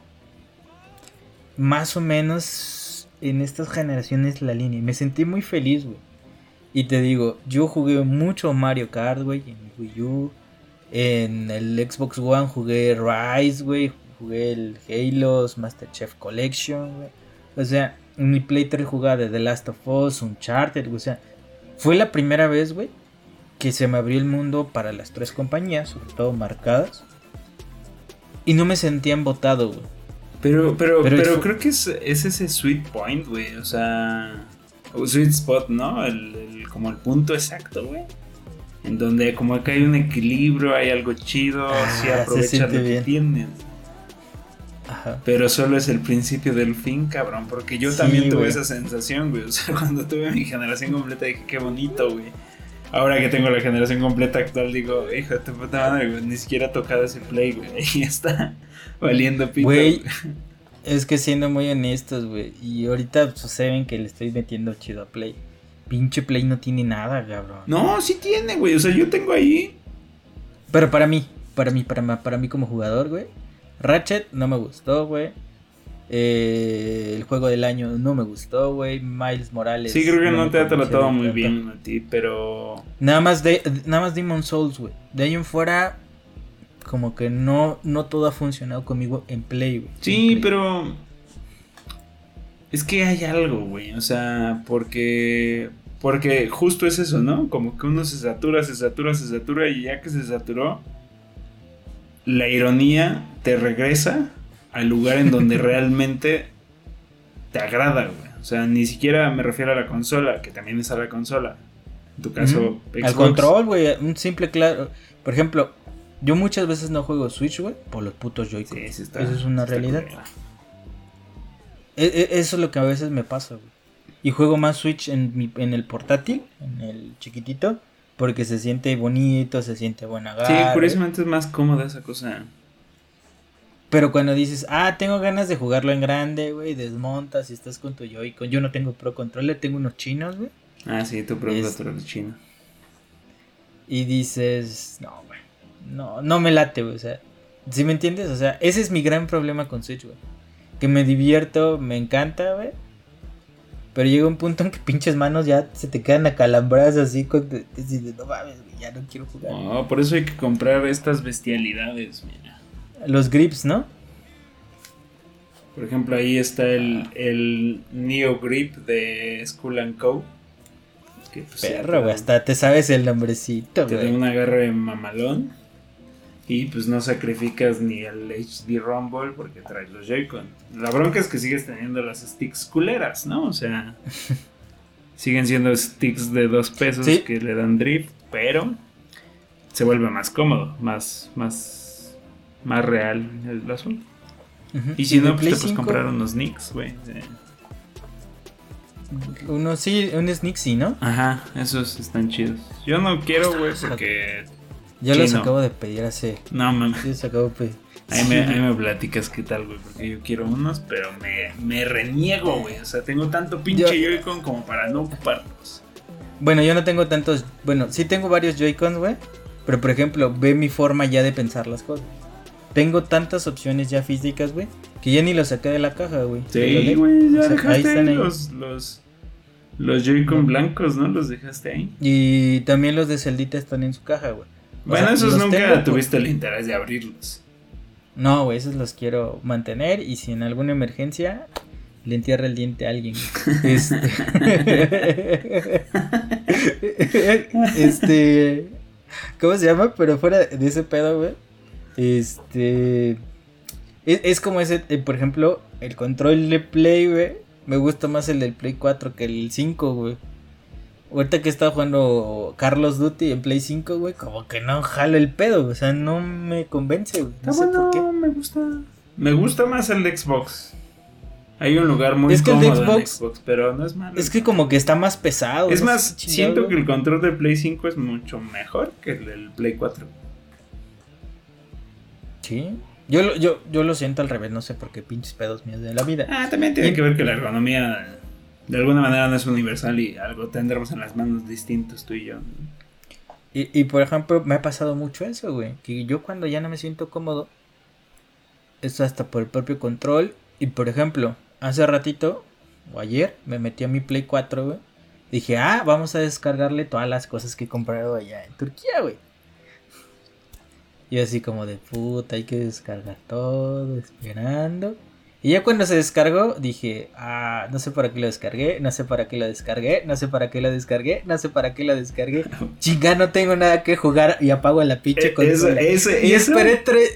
más o menos en estas generaciones la línea. Y me sentí muy feliz, güey. Y te digo, yo jugué mucho Mario Kart, güey, en Wii U. En el Xbox One jugué Rise, güey. Jugué el Halo's Master Chef Collection, güey. O sea, en mi Play 3 jugaba de The Last of Us, Uncharted, o sea, fue la primera vez, güey, que se me abrió el mundo para las tres compañías, sobre todo marcadas. Y no me sentía embotado, güey. Pero, pero, pero, creo que es, ese sweet point, güey. O sea, sweet spot, ¿no? El, como el punto exacto, güey. En donde como acá hay un equilibrio, hay algo chido, ah, si aprovechas lo que tienes. Pero solo es el principio del fin, cabrón. Porque yo también tuve esa sensación, güey. O sea, cuando tuve mi generación completa dije, qué bonito, güey. Ahora que tengo la generación completa actual, digo, hijo de tu puta madre, güey. Ni siquiera he tocado ese play, güey. Ahí está valiendo pito. Güey, es que siendo muy honestos, güey. Y ahorita suceden que le estoy metiendo chido a play. Pinche play no tiene nada, cabrón. No, sí tiene, güey. O sea, yo tengo ahí. Pero para mí, para mí, para, para mí como jugador, güey Ratchet no me gustó, güey. Eh, el juego del año no me gustó, güey. Miles Morales. Sí, creo que no, te ha tratado muy bien a ti, pero. Nada más de, nada más Demon Souls, güey. De ahí en fuera, como que no, no todo ha funcionado conmigo en play, güey. Sí, pero. Es que hay algo, güey. O sea, porque. Porque justo es eso, ¿no? Como que uno se satura, se satura, se satura y ya que se saturó la ironía te regresa al lugar en donde realmente te agrada, güey. O sea, ni siquiera me refiero a la consola, que también es a la consola. En tu caso, Xbox. Al control, güey. Un simple claro. Por ejemplo, yo muchas veces no juego Switch, güey, por los putos Joy-Con. Sí, Eso es una realidad. E, e, eso es lo que a veces me pasa, güey. Y juego más Switch en, mi, en el portátil, en el chiquitito, porque se siente bonito, se siente buena gana. Sí, curiosamente es más cómoda esa cosa. Pero cuando dices, ah, tengo ganas de jugarlo en grande, güey, desmontas y estás con tu Joy-Con. Yo no tengo Pro Controller, tengo unos chinos, güey. Ah, sí, tu Pro Controller es chino. Y dices, no, güey, no, no me late, güey, o sea, ¿sí me entiendes? O sea, ese es mi gran problema con Switch, güey. Que me divierto, me encanta, güey pero llega un punto en que pinches manos ya se te quedan acalambradas así con no mames, ya no quiero jugar. No, por eso hay que comprar estas bestialidades, mira. Los grips, ¿no? Por ejemplo, ahí está el, el Neo Grip de School and Co. Que, pues, Perro, güey, hasta te sabes el nombrecito. Te da un agarre mamalón. Y pues no sacrificas ni el HD Rumble porque traes los Joy-Con. La bronca es que sigues teniendo las sticks culeras, ¿no? O sea, siguen siendo sticks de dos pesos que le dan drift, pero se vuelve más cómodo, más, más, más real el asunto. Y si no, pues te puedes comprar unos Nicks, güey. Uno sí, un Sneak sí, ¿no? Ajá, esos están chidos. Yo no quiero, güey, porque yo los acabo de pedir hace. No, mames. Yo los acabo de pedir. Ahí, me, ahí me platicas qué tal, güey, porque yo quiero unos, pero me, me reniego, güey. O sea, tengo tanto pinche Joy-Con como para no ocuparlos. Bueno, yo no tengo tantos. Bueno, sí tengo varios Joy-Cons, güey. Pero por ejemplo, ve mi forma ya de pensar las cosas. Tengo tantas opciones ya físicas, güey, que ya ni los saqué de la caja, güey. Sí, güey, ya dejaste ahí están ahí. Los, los, los Joy-Con blancos, ¿no? Los dejaste ahí. Y también los de Celdita están en su caja, güey. Bueno, esos nunca tuviste el interés de abrirlos. No, güey, esos los quiero mantener y si en alguna emergencia le entierra el diente a alguien. Este. este. ¿Cómo se llama? Pero fuera de ese pedo, güey. Este. Es, como ese, eh, por ejemplo, el control de Play, güey. Me gusta más el del Play 4 que el 5, güey. Ahorita que estaba jugando Carlos Duty en Play 5, güey, como que no jalo el pedo, o sea, no me convence, güey. No sé por qué. me gusta. Me gusta más el de Xbox. Hay un lugar muy es que el de Xbox, pero no es malo. Es que como que está más pesado. Es más, siento que el control de Play 5 es mucho mejor que el del Play 4. Sí. Yo, yo, yo lo siento al revés, no sé por qué pinches pedos míos de la vida. Ah, también tiene que ver que la ergonomía de alguna manera no es universal y algo tendremos en las manos distintos tú y yo. Y, y por ejemplo, me ha pasado mucho eso, güey. Que yo cuando ya no me siento cómodo, esto hasta por el propio control. Y por ejemplo, hace ratito, o ayer, me metí a mi Play 4, güey. Dije, ah, vamos a descargarle todas las cosas que he comprado allá en Turquía, güey. Y así como de puta, hay que descargar todo, esperando. Y ya cuando se descargó, dije, ah, no sé para qué lo descargué, no sé para qué lo descargué, no sé para qué lo descargué, no sé para qué lo descargué. Chinga, no tengo nada que jugar y apago la pinche eh, consola. Eso, eso, y esperé tres...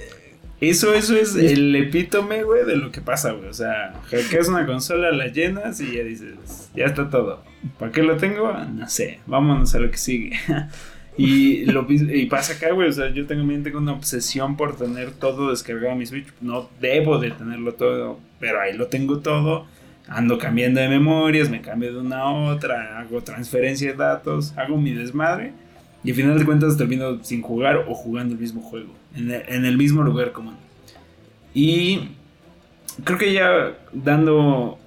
Eso, eso es el epítome, güey, de lo que pasa, güey. O sea, hackeas una consola, la llenas y ya dices, ya está todo. ¿Para qué lo tengo? No sé, vámonos a lo que sigue. Y, lo, y pasa acá, güey. O sea, yo tengo, tengo una obsesión por tener todo descargado a mi Switch. No debo de tenerlo todo, pero ahí lo tengo todo. Ando cambiando de memorias, me cambio de una a otra, hago transferencia de datos, hago mi desmadre. Y al final de cuentas termino sin jugar o jugando el mismo juego, en el, en el mismo lugar común. Y creo que ya dando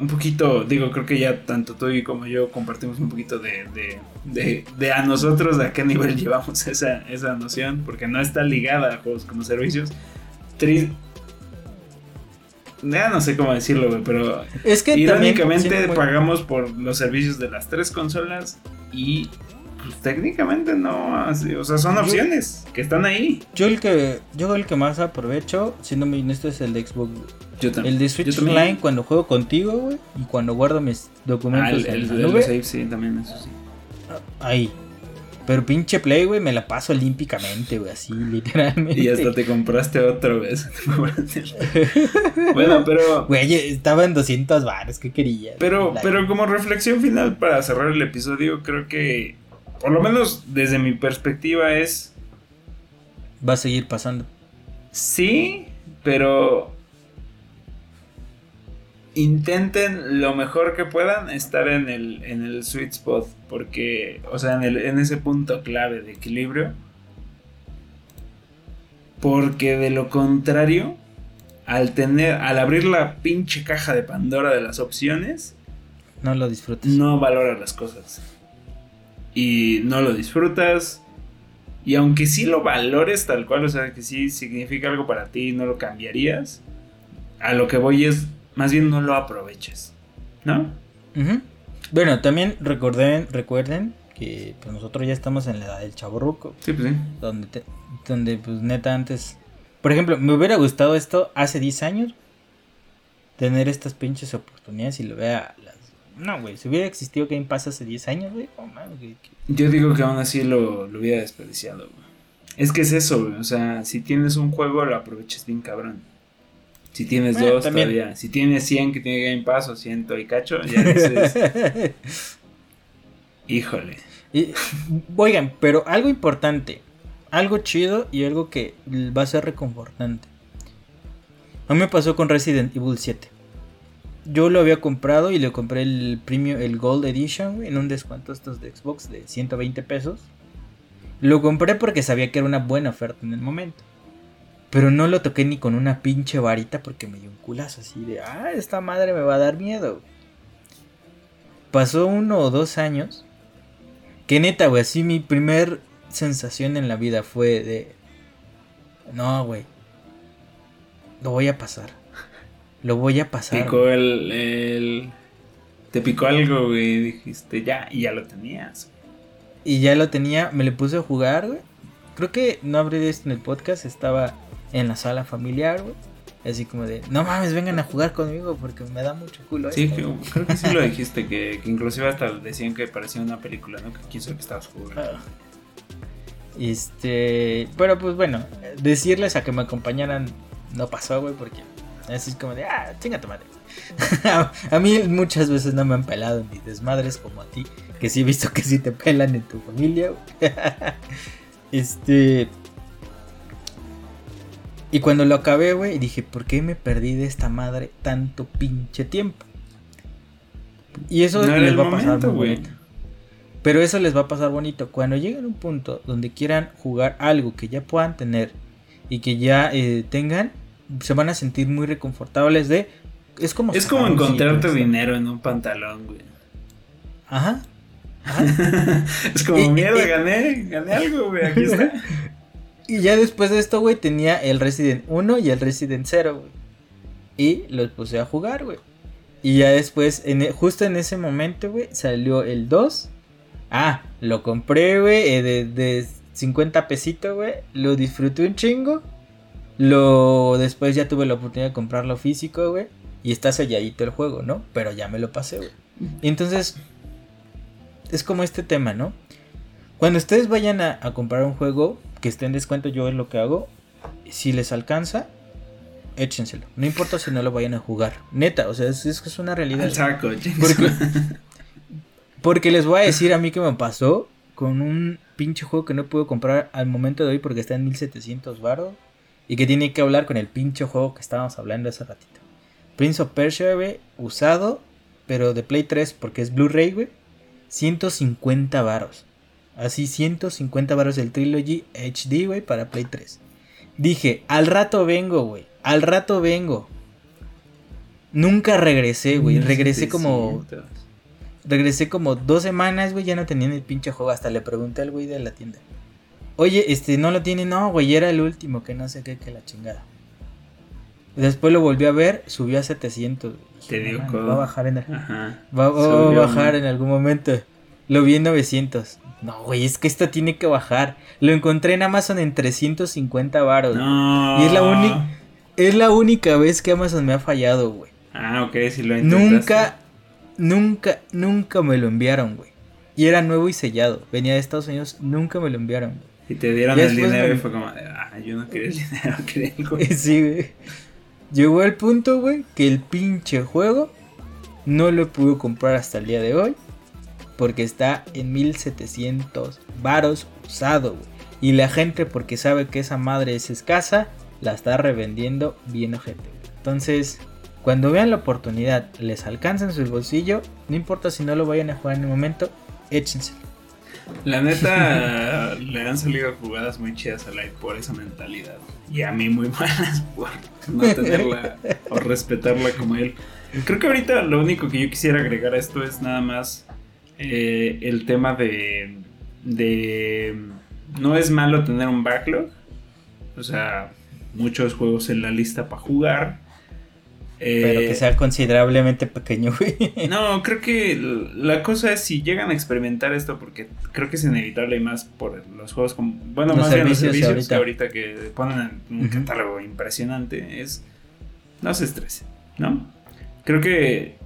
un poquito, digo, creo que ya tanto tú y como yo compartimos un poquito de, de, de, a nosotros, de a qué nivel llevamos esa, esa noción, porque no está ligada a juegos como servicios. ya no sé cómo decirlo, güey, pero es que irónicamente pagamos por los servicios de las tres consolas y pues técnicamente no, o sea, son opciones que están ahí. Yo el que yo el que más aprovecho, siendo muy honesto, es el de Xbox. El de Switch Online cuando juego contigo, güey, y cuando guardo mis documentos ah, el, el, de los sí, también eso sí. Ahí. Pero pinche Play, güey, me la paso olímpicamente, güey, así, literalmente. Y hasta te compraste otro, güey. bueno, pero. Güey, estaba en 200 bares, ¿qué querías? Pero, pero como reflexión final para cerrar el episodio, creo que, por lo menos desde mi perspectiva, es. Va a seguir pasando. Sí, pero intenten lo mejor que puedan estar en el, en el sweet spot. Porque, o sea, en, el, en ese punto clave de equilibrio. Porque de lo contrario, al tener, al abrir la pinche caja de Pandora de las opciones, no lo disfrutas. No valoras las cosas. Y no lo disfrutas. Y aunque sí lo valores tal cual, o sea, que sí significa algo para ti y no lo cambiarías, a lo que voy es más bien no lo aproveches, ¿no? Bueno, también recuerden, recuerden que pues, nosotros ya estamos en la edad del chaborruco. Sí, pues sí. Donde, donde pues neta antes... Por ejemplo, me hubiera gustado esto hace 10 años. Tener estas pinches oportunidades y lo vea... No, güey, si hubiera existido Game Pass hace 10 años, güey, Yo digo que aún así lo, lo hubiera desperdiciado, güey. Es que es eso, güey. O sea, si tienes un juego, lo aproveches bien cabrón. Si tienes dos, todavía. Si tienes 100 que tiene Game Pass o 100 y cacho, ya dices. Híjole. Y, oigan, pero algo importante. Algo chido y algo que va a ser reconfortante. A mí me pasó con Resident Evil 7. Yo lo había comprado y le compré el premium, el Gold Edition, en un descuento estos de Xbox de 120 pesos. Lo compré porque sabía que era una buena oferta en el momento. Pero no lo toqué ni con una pinche varita porque me dio un culazo así de, ah, esta madre me va a dar miedo. Pasó uno o dos años. Que neta, güey, así mi primer sensación en la vida fue de, no, güey, lo voy a pasar. Lo voy a pasar. Picó el, el... Te picó algo, güey, dijiste, ya, y ya lo tenías. Y ya lo tenía, me le puse a jugar, güey. Creo que no abrí esto en el podcast, estaba en la sala familiar, güey. Así como de, no mames, vengan a jugar conmigo porque me da mucho culo. Sí, creo que sí lo dijiste, que, inclusive hasta decían que parecía una película, ¿no? Que quién sabe que estabas jugando. Ah. Este, pero pues bueno, decirles a que me acompañaran no pasó, güey, porque así es como de, ah, chinga tu madre. a, mí muchas veces no me han pelado ni desmadres como a ti, que sí he visto que sí te pelan en tu familia. este, y cuando lo acabé, güey, dije, ¿por qué me perdí de esta madre tanto pinche tiempo? Y eso les va a pasar bonito. Pero eso les va a pasar bonito. Cuando lleguen a un punto donde quieran jugar algo que ya puedan tener y que ya eh, tengan, se van a sentir muy reconfortables de... Es como... Es como encontrarte dinero en un pantalón, güey. Ajá. es como, miedo, gané, gané algo, güey, aquí está. Y ya después de esto, güey, tenía el Resident 1 y el Resident 0, güey. Y los puse a jugar, güey. Y ya después, en, e, justo en ese momento, güey, salió el 2. Ah, lo compré, güey, eh, de, de 50 pesitos, güey. Lo disfruté un chingo. Lo después ya tuve la oportunidad de comprarlo físico, güey. Y está selladito el juego, ¿no? Pero ya me lo pasé, güey. Entonces, es como este tema, ¿no? Cuando ustedes vayan a, a comprar un juego, que esté en descuento, yo es lo que hago. Si les alcanza, échenselo. No importa si no lo vayan a jugar. Neta, o sea, es, es una realidad. porque, porque les voy a decir a mí que me pasó con un pinche juego que no puedo comprar al momento de hoy porque está en 1700 baros. Y que tiene que hablar con el pinche juego que estábamos hablando hace ratito. Prince of Persia, güey, usado, pero de Play 3 porque es Blu-ray, güey. 150 varos. Así 150 baros del Trilogy HD, güey, para Play 3. Dije, al rato vengo, güey. Al rato vengo. Nunca regresé, güey. Regresé como... Regresé como dos semanas, güey. Ya no tenían el pinche juego. Hasta le pregunté al güey de la tienda. Oye, este, no lo tiene. No, güey, era el último. Que no sé qué, que la chingada. Después lo volví a ver. Subió a 700. Te digo, Va a bajar en Va, a bajar en algún momento. Lo vi en 900. No, güey, es que esto tiene que bajar. Lo encontré en Amazon en 350 baros. No. Y es la única es la única vez que Amazon me ha fallado, güey. Ah, ok, si lo intentaste. Nunca nunca nunca me lo enviaron, güey. Y era nuevo y sellado. Venía de Estados Unidos, nunca me lo enviaron. Y te dieron el dinero y fue como, ah, yo no quería el dinero, quería el juego. sí, güey. Llegó al punto, güey, que el pinche juego no lo pude comprar hasta el día de hoy. Porque está en 1700 varos usado, güey. Y la gente, porque sabe que esa madre es escasa, la está revendiendo bien ojete. Entonces, cuando vean la oportunidad, les alcanza en su bolsillo, no importa si no lo vayan a jugar en el momento, échense. La neta, le han salido jugadas muy chidas a Light por esa mentalidad. Y a mí muy malas por no tenerla o respetarla como él. Creo que ahorita lo único que yo quisiera agregar a esto es nada más eh, el tema de, de... No es malo tener un backlog. O sea, muchos juegos en la lista para jugar. Pero que eh, sea considerablemente pequeño, güey. No, creo que la cosa es si llegan a experimentar esto, porque creo que es inevitable y más por los juegos como. Bueno, más bien los servicios que ahorita que ponen un catálogo impresionante, es. No se estresen, ¿no? Creo que.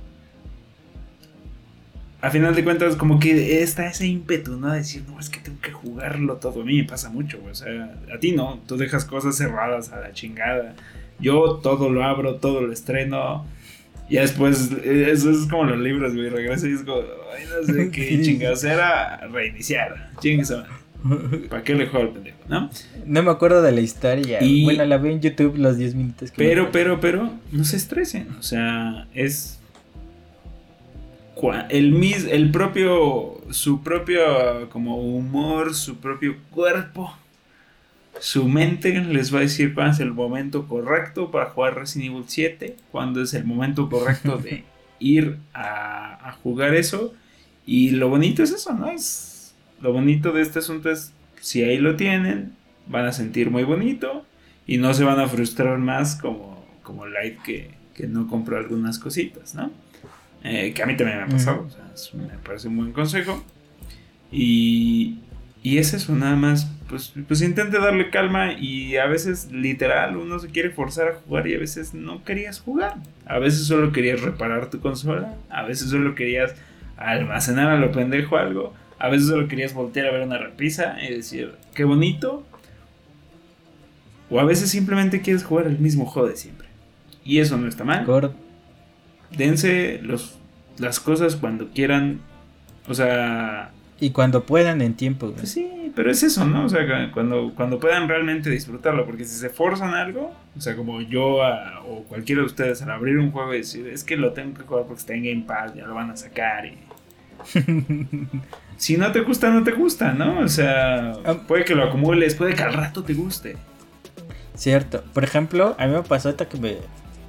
A final de cuentas, como que está ese ímpetu, ¿no? De decir, no, es que tengo que jugarlo todo. A mí me pasa mucho, güey. O sea, a ti no. Tú dejas cosas cerradas a la chingada yo todo lo abro, todo lo estreno. Y después, eso es como los libros, güey. Regreso y es como, ay, no sé qué chingados era reiniciar. Chingues, ¿Para qué le juego al pendejo, no? No me acuerdo de la historia. bueno, la vi en YouTube los 10 minutos que Pero, pero, pero, no se estresen. O sea, es. El, mis, el propio. Su propio como humor, su propio cuerpo su mente les va a decir cuándo es el momento correcto para jugar Resident Evil 7, cuándo es el momento correcto de ir a, jugar eso. Y lo bonito es eso, ¿no? Es, lo bonito de este asunto es, si ahí lo tienen, van a sentir muy bonito y no se van a frustrar más como, como Light que, que no compró algunas cositas, ¿no? Eh, que a mí también me ha pasado, o sea, me parece un buen consejo. Y, y es eso, nada más pues, pues intente darle calma y a veces literal uno se quiere forzar a jugar y a veces no querías jugar. A veces solo querías reparar tu consola, a veces solo querías almacenar a lo pendejo algo, a veces solo querías voltear a ver una repisa y decir, qué bonito. O a veces simplemente quieres jugar el mismo juego de siempre. Y eso no está mal. Dense los, las cosas cuando quieran. O sea... Y cuando puedan en tiempo. Pues sí, pero es eso, ¿no? O sea, cuando, cuando puedan realmente disfrutarlo, porque si se forzan algo, o sea, como yo o cualquiera de ustedes al abrir un juego y decir, es que lo tengo que jugar porque está en Game Pass, ya lo van a sacar y... si no te gusta, no te gusta, ¿no? O sea, ah. puede que lo acumules, puede que al rato te guste. Cierto. Por ejemplo, a mí me pasó hasta que me...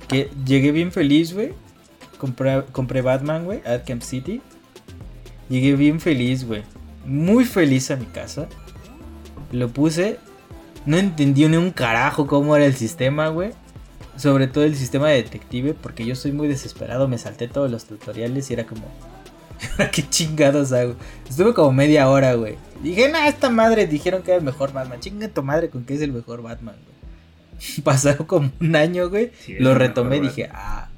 Que llegué bien feliz, güey. Compré, compré Batman, güey, Arkham City. Llegué bien feliz, güey muy feliz a mi casa. Lo puse. No entendí ni un carajo cómo era el sistema, güey. Sobre todo el sistema de detective, porque yo soy muy desesperado. Me salté todos los tutoriales y era como. ¿Qué chingados hago? Estuve como media hora, güey. Dije, nah, esta madre dijeron que era el mejor Batman. Chinga tu madre con que es el mejor Batman, güey. Pasaron como un año, güey. lo retomé y dije, ah.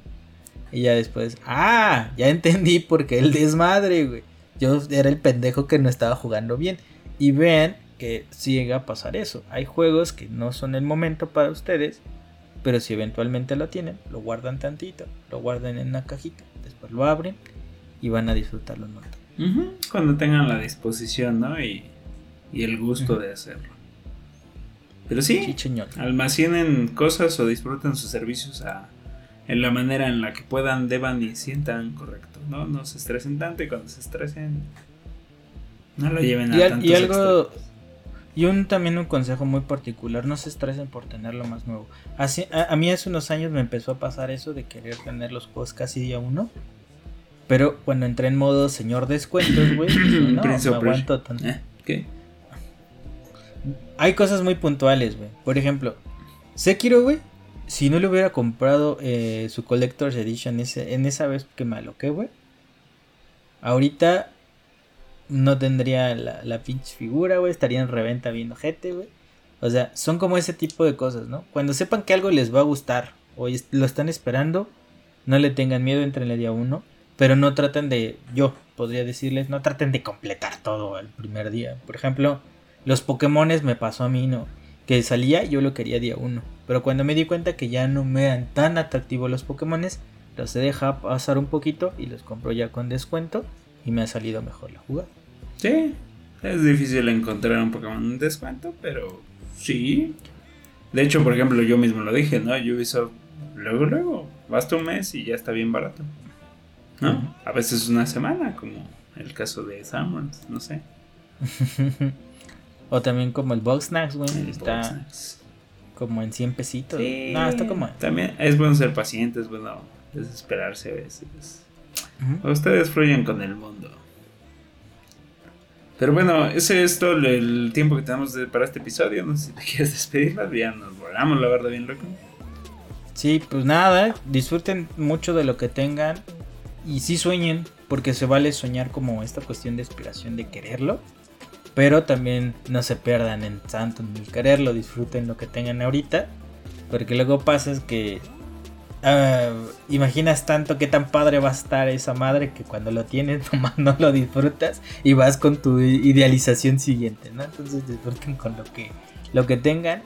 Y ya después, ah, ya entendí por qué el desmadre, güey. Yo era el pendejo que no estaba jugando bien. Y vean que si llega a pasar eso. Hay juegos que no son el momento para ustedes, pero si eventualmente lo tienen, lo guardan tantito, lo guardan en una cajita, después lo abren y van a disfrutarlo un montón. Cuando tengan la disposición, ¿no? Y, el gusto de hacerlo. Pero sí, almacenen cosas o disfruten sus servicios a, en la manera en la que puedan, deban y sientan correcto, ¿no? No se estresen tanto y cuando se estresen, no lo lleven a tantos Y algo, y un también un consejo muy particular, no se estresen por tener lo más nuevo. Así, a, mí hace unos años me empezó a pasar eso de querer tener los juegos casi día uno. Pero cuando entré en modo señor descuentos, güey, no, me aguanto tanto. ¿Eh? ¿Qué? Hay cosas muy puntuales, güey. Por ejemplo, Sekiro, güey, si no le hubiera comprado eh, su Collector's Edition ese, en esa vez que me aloqué, güey. Ahorita no tendría la, la pinche figura, güey. Estaría en reventa viendo gente, güey. O sea, son como ese tipo de cosas, ¿no? Cuando sepan que algo les va a gustar o lo están esperando, no le tengan miedo, entre en el día uno. Pero no traten de, yo, podría decirles, no traten de completar todo el primer día. Por ejemplo, los Pokémones me pasó a mí, ¿no? Que salía yo lo quería día uno. Pero cuando me di cuenta que ya no me eran tan atractivos los Pokémones, los he dejado pasar un poquito y los compro ya con descuento y me ha salido mejor la jugada. Sí, es difícil encontrar un Pokémon en descuento, pero sí. De hecho, por ejemplo, yo mismo lo dije, ¿no? Ubisoft, luego, luego, basta un mes y ya está bien barato. ¿No? A veces una semana, como el caso de Summons, no sé. o también como el Box Snacks, güey. Está como en 100 pesitos. no, está como. También es bueno ser paciente, es bueno desesperarse a veces. Ustedes fluyen con el mundo. Pero bueno, ese es todo el tiempo que tenemos para este episodio. No sé si te quieres despedir, ya nos volamos, la verdad, bien loco. Sí, pues nada, disfruten mucho de lo que tengan y sí sueñen, porque se vale soñar como esta cuestión de inspiración de quererlo. Pero también no se pierdan en tanto en quererlo, disfruten lo que tengan ahorita. Porque luego pasa es que Ah, imaginas tanto qué tan padre va a estar esa madre que cuando lo tienes nomás no lo disfrutas y vas con tu idealización siguiente, ¿no? Entonces disfruten con lo que, lo que tengan.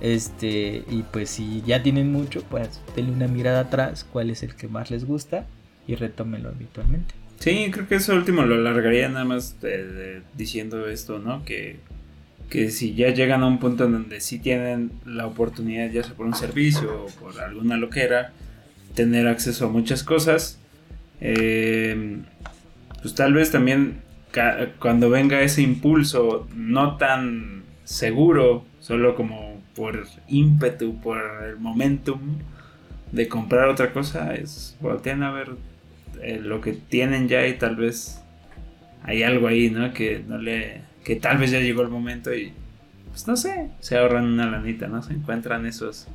Este, y pues si ya tienen mucho, pues denle una mirada atrás, cuál es el que más les gusta y retómenlo habitualmente. Sí, creo que eso último lo alargaría nada más diciendo esto, ¿no? Que, que si ya llegan a un punto en donde sí tienen la oportunidad, ya sea por un servicio o por alguna loquera, tener acceso a muchas cosas, eh, pues tal vez también cuando venga ese impulso no tan seguro, solo como por ímpetu, por el momentum de comprar otra cosa, es voltean a ver eh, lo que tienen ya y tal vez hay algo ahí, ¿no? Que no le que tal vez ya llegó el momento y pues no sé, se ahorran una lanita, ¿no? Se encuentran esos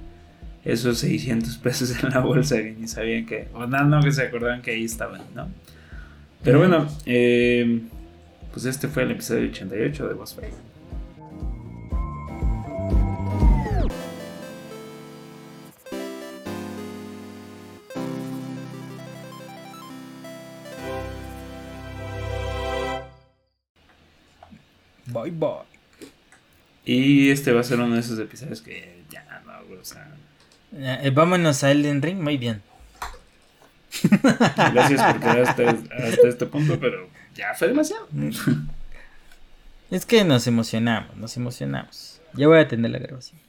esos 600 pesos en la bolsa que ni sabían que, o no, no que se acordaban que ahí estaban, ¿no? Pero bueno, eh, pues este fue el episodio 88 de Boss Fight. Bye bye. Y este va a ser uno de esos episodios que ya no, o sea. Eh, vámonos a Elden Ring, muy bien. Gracias por quedar hasta, este punto, pero ya fue demasiado. Es que nos emocionamos, nos emocionamos. Ya voy a atender la grabación.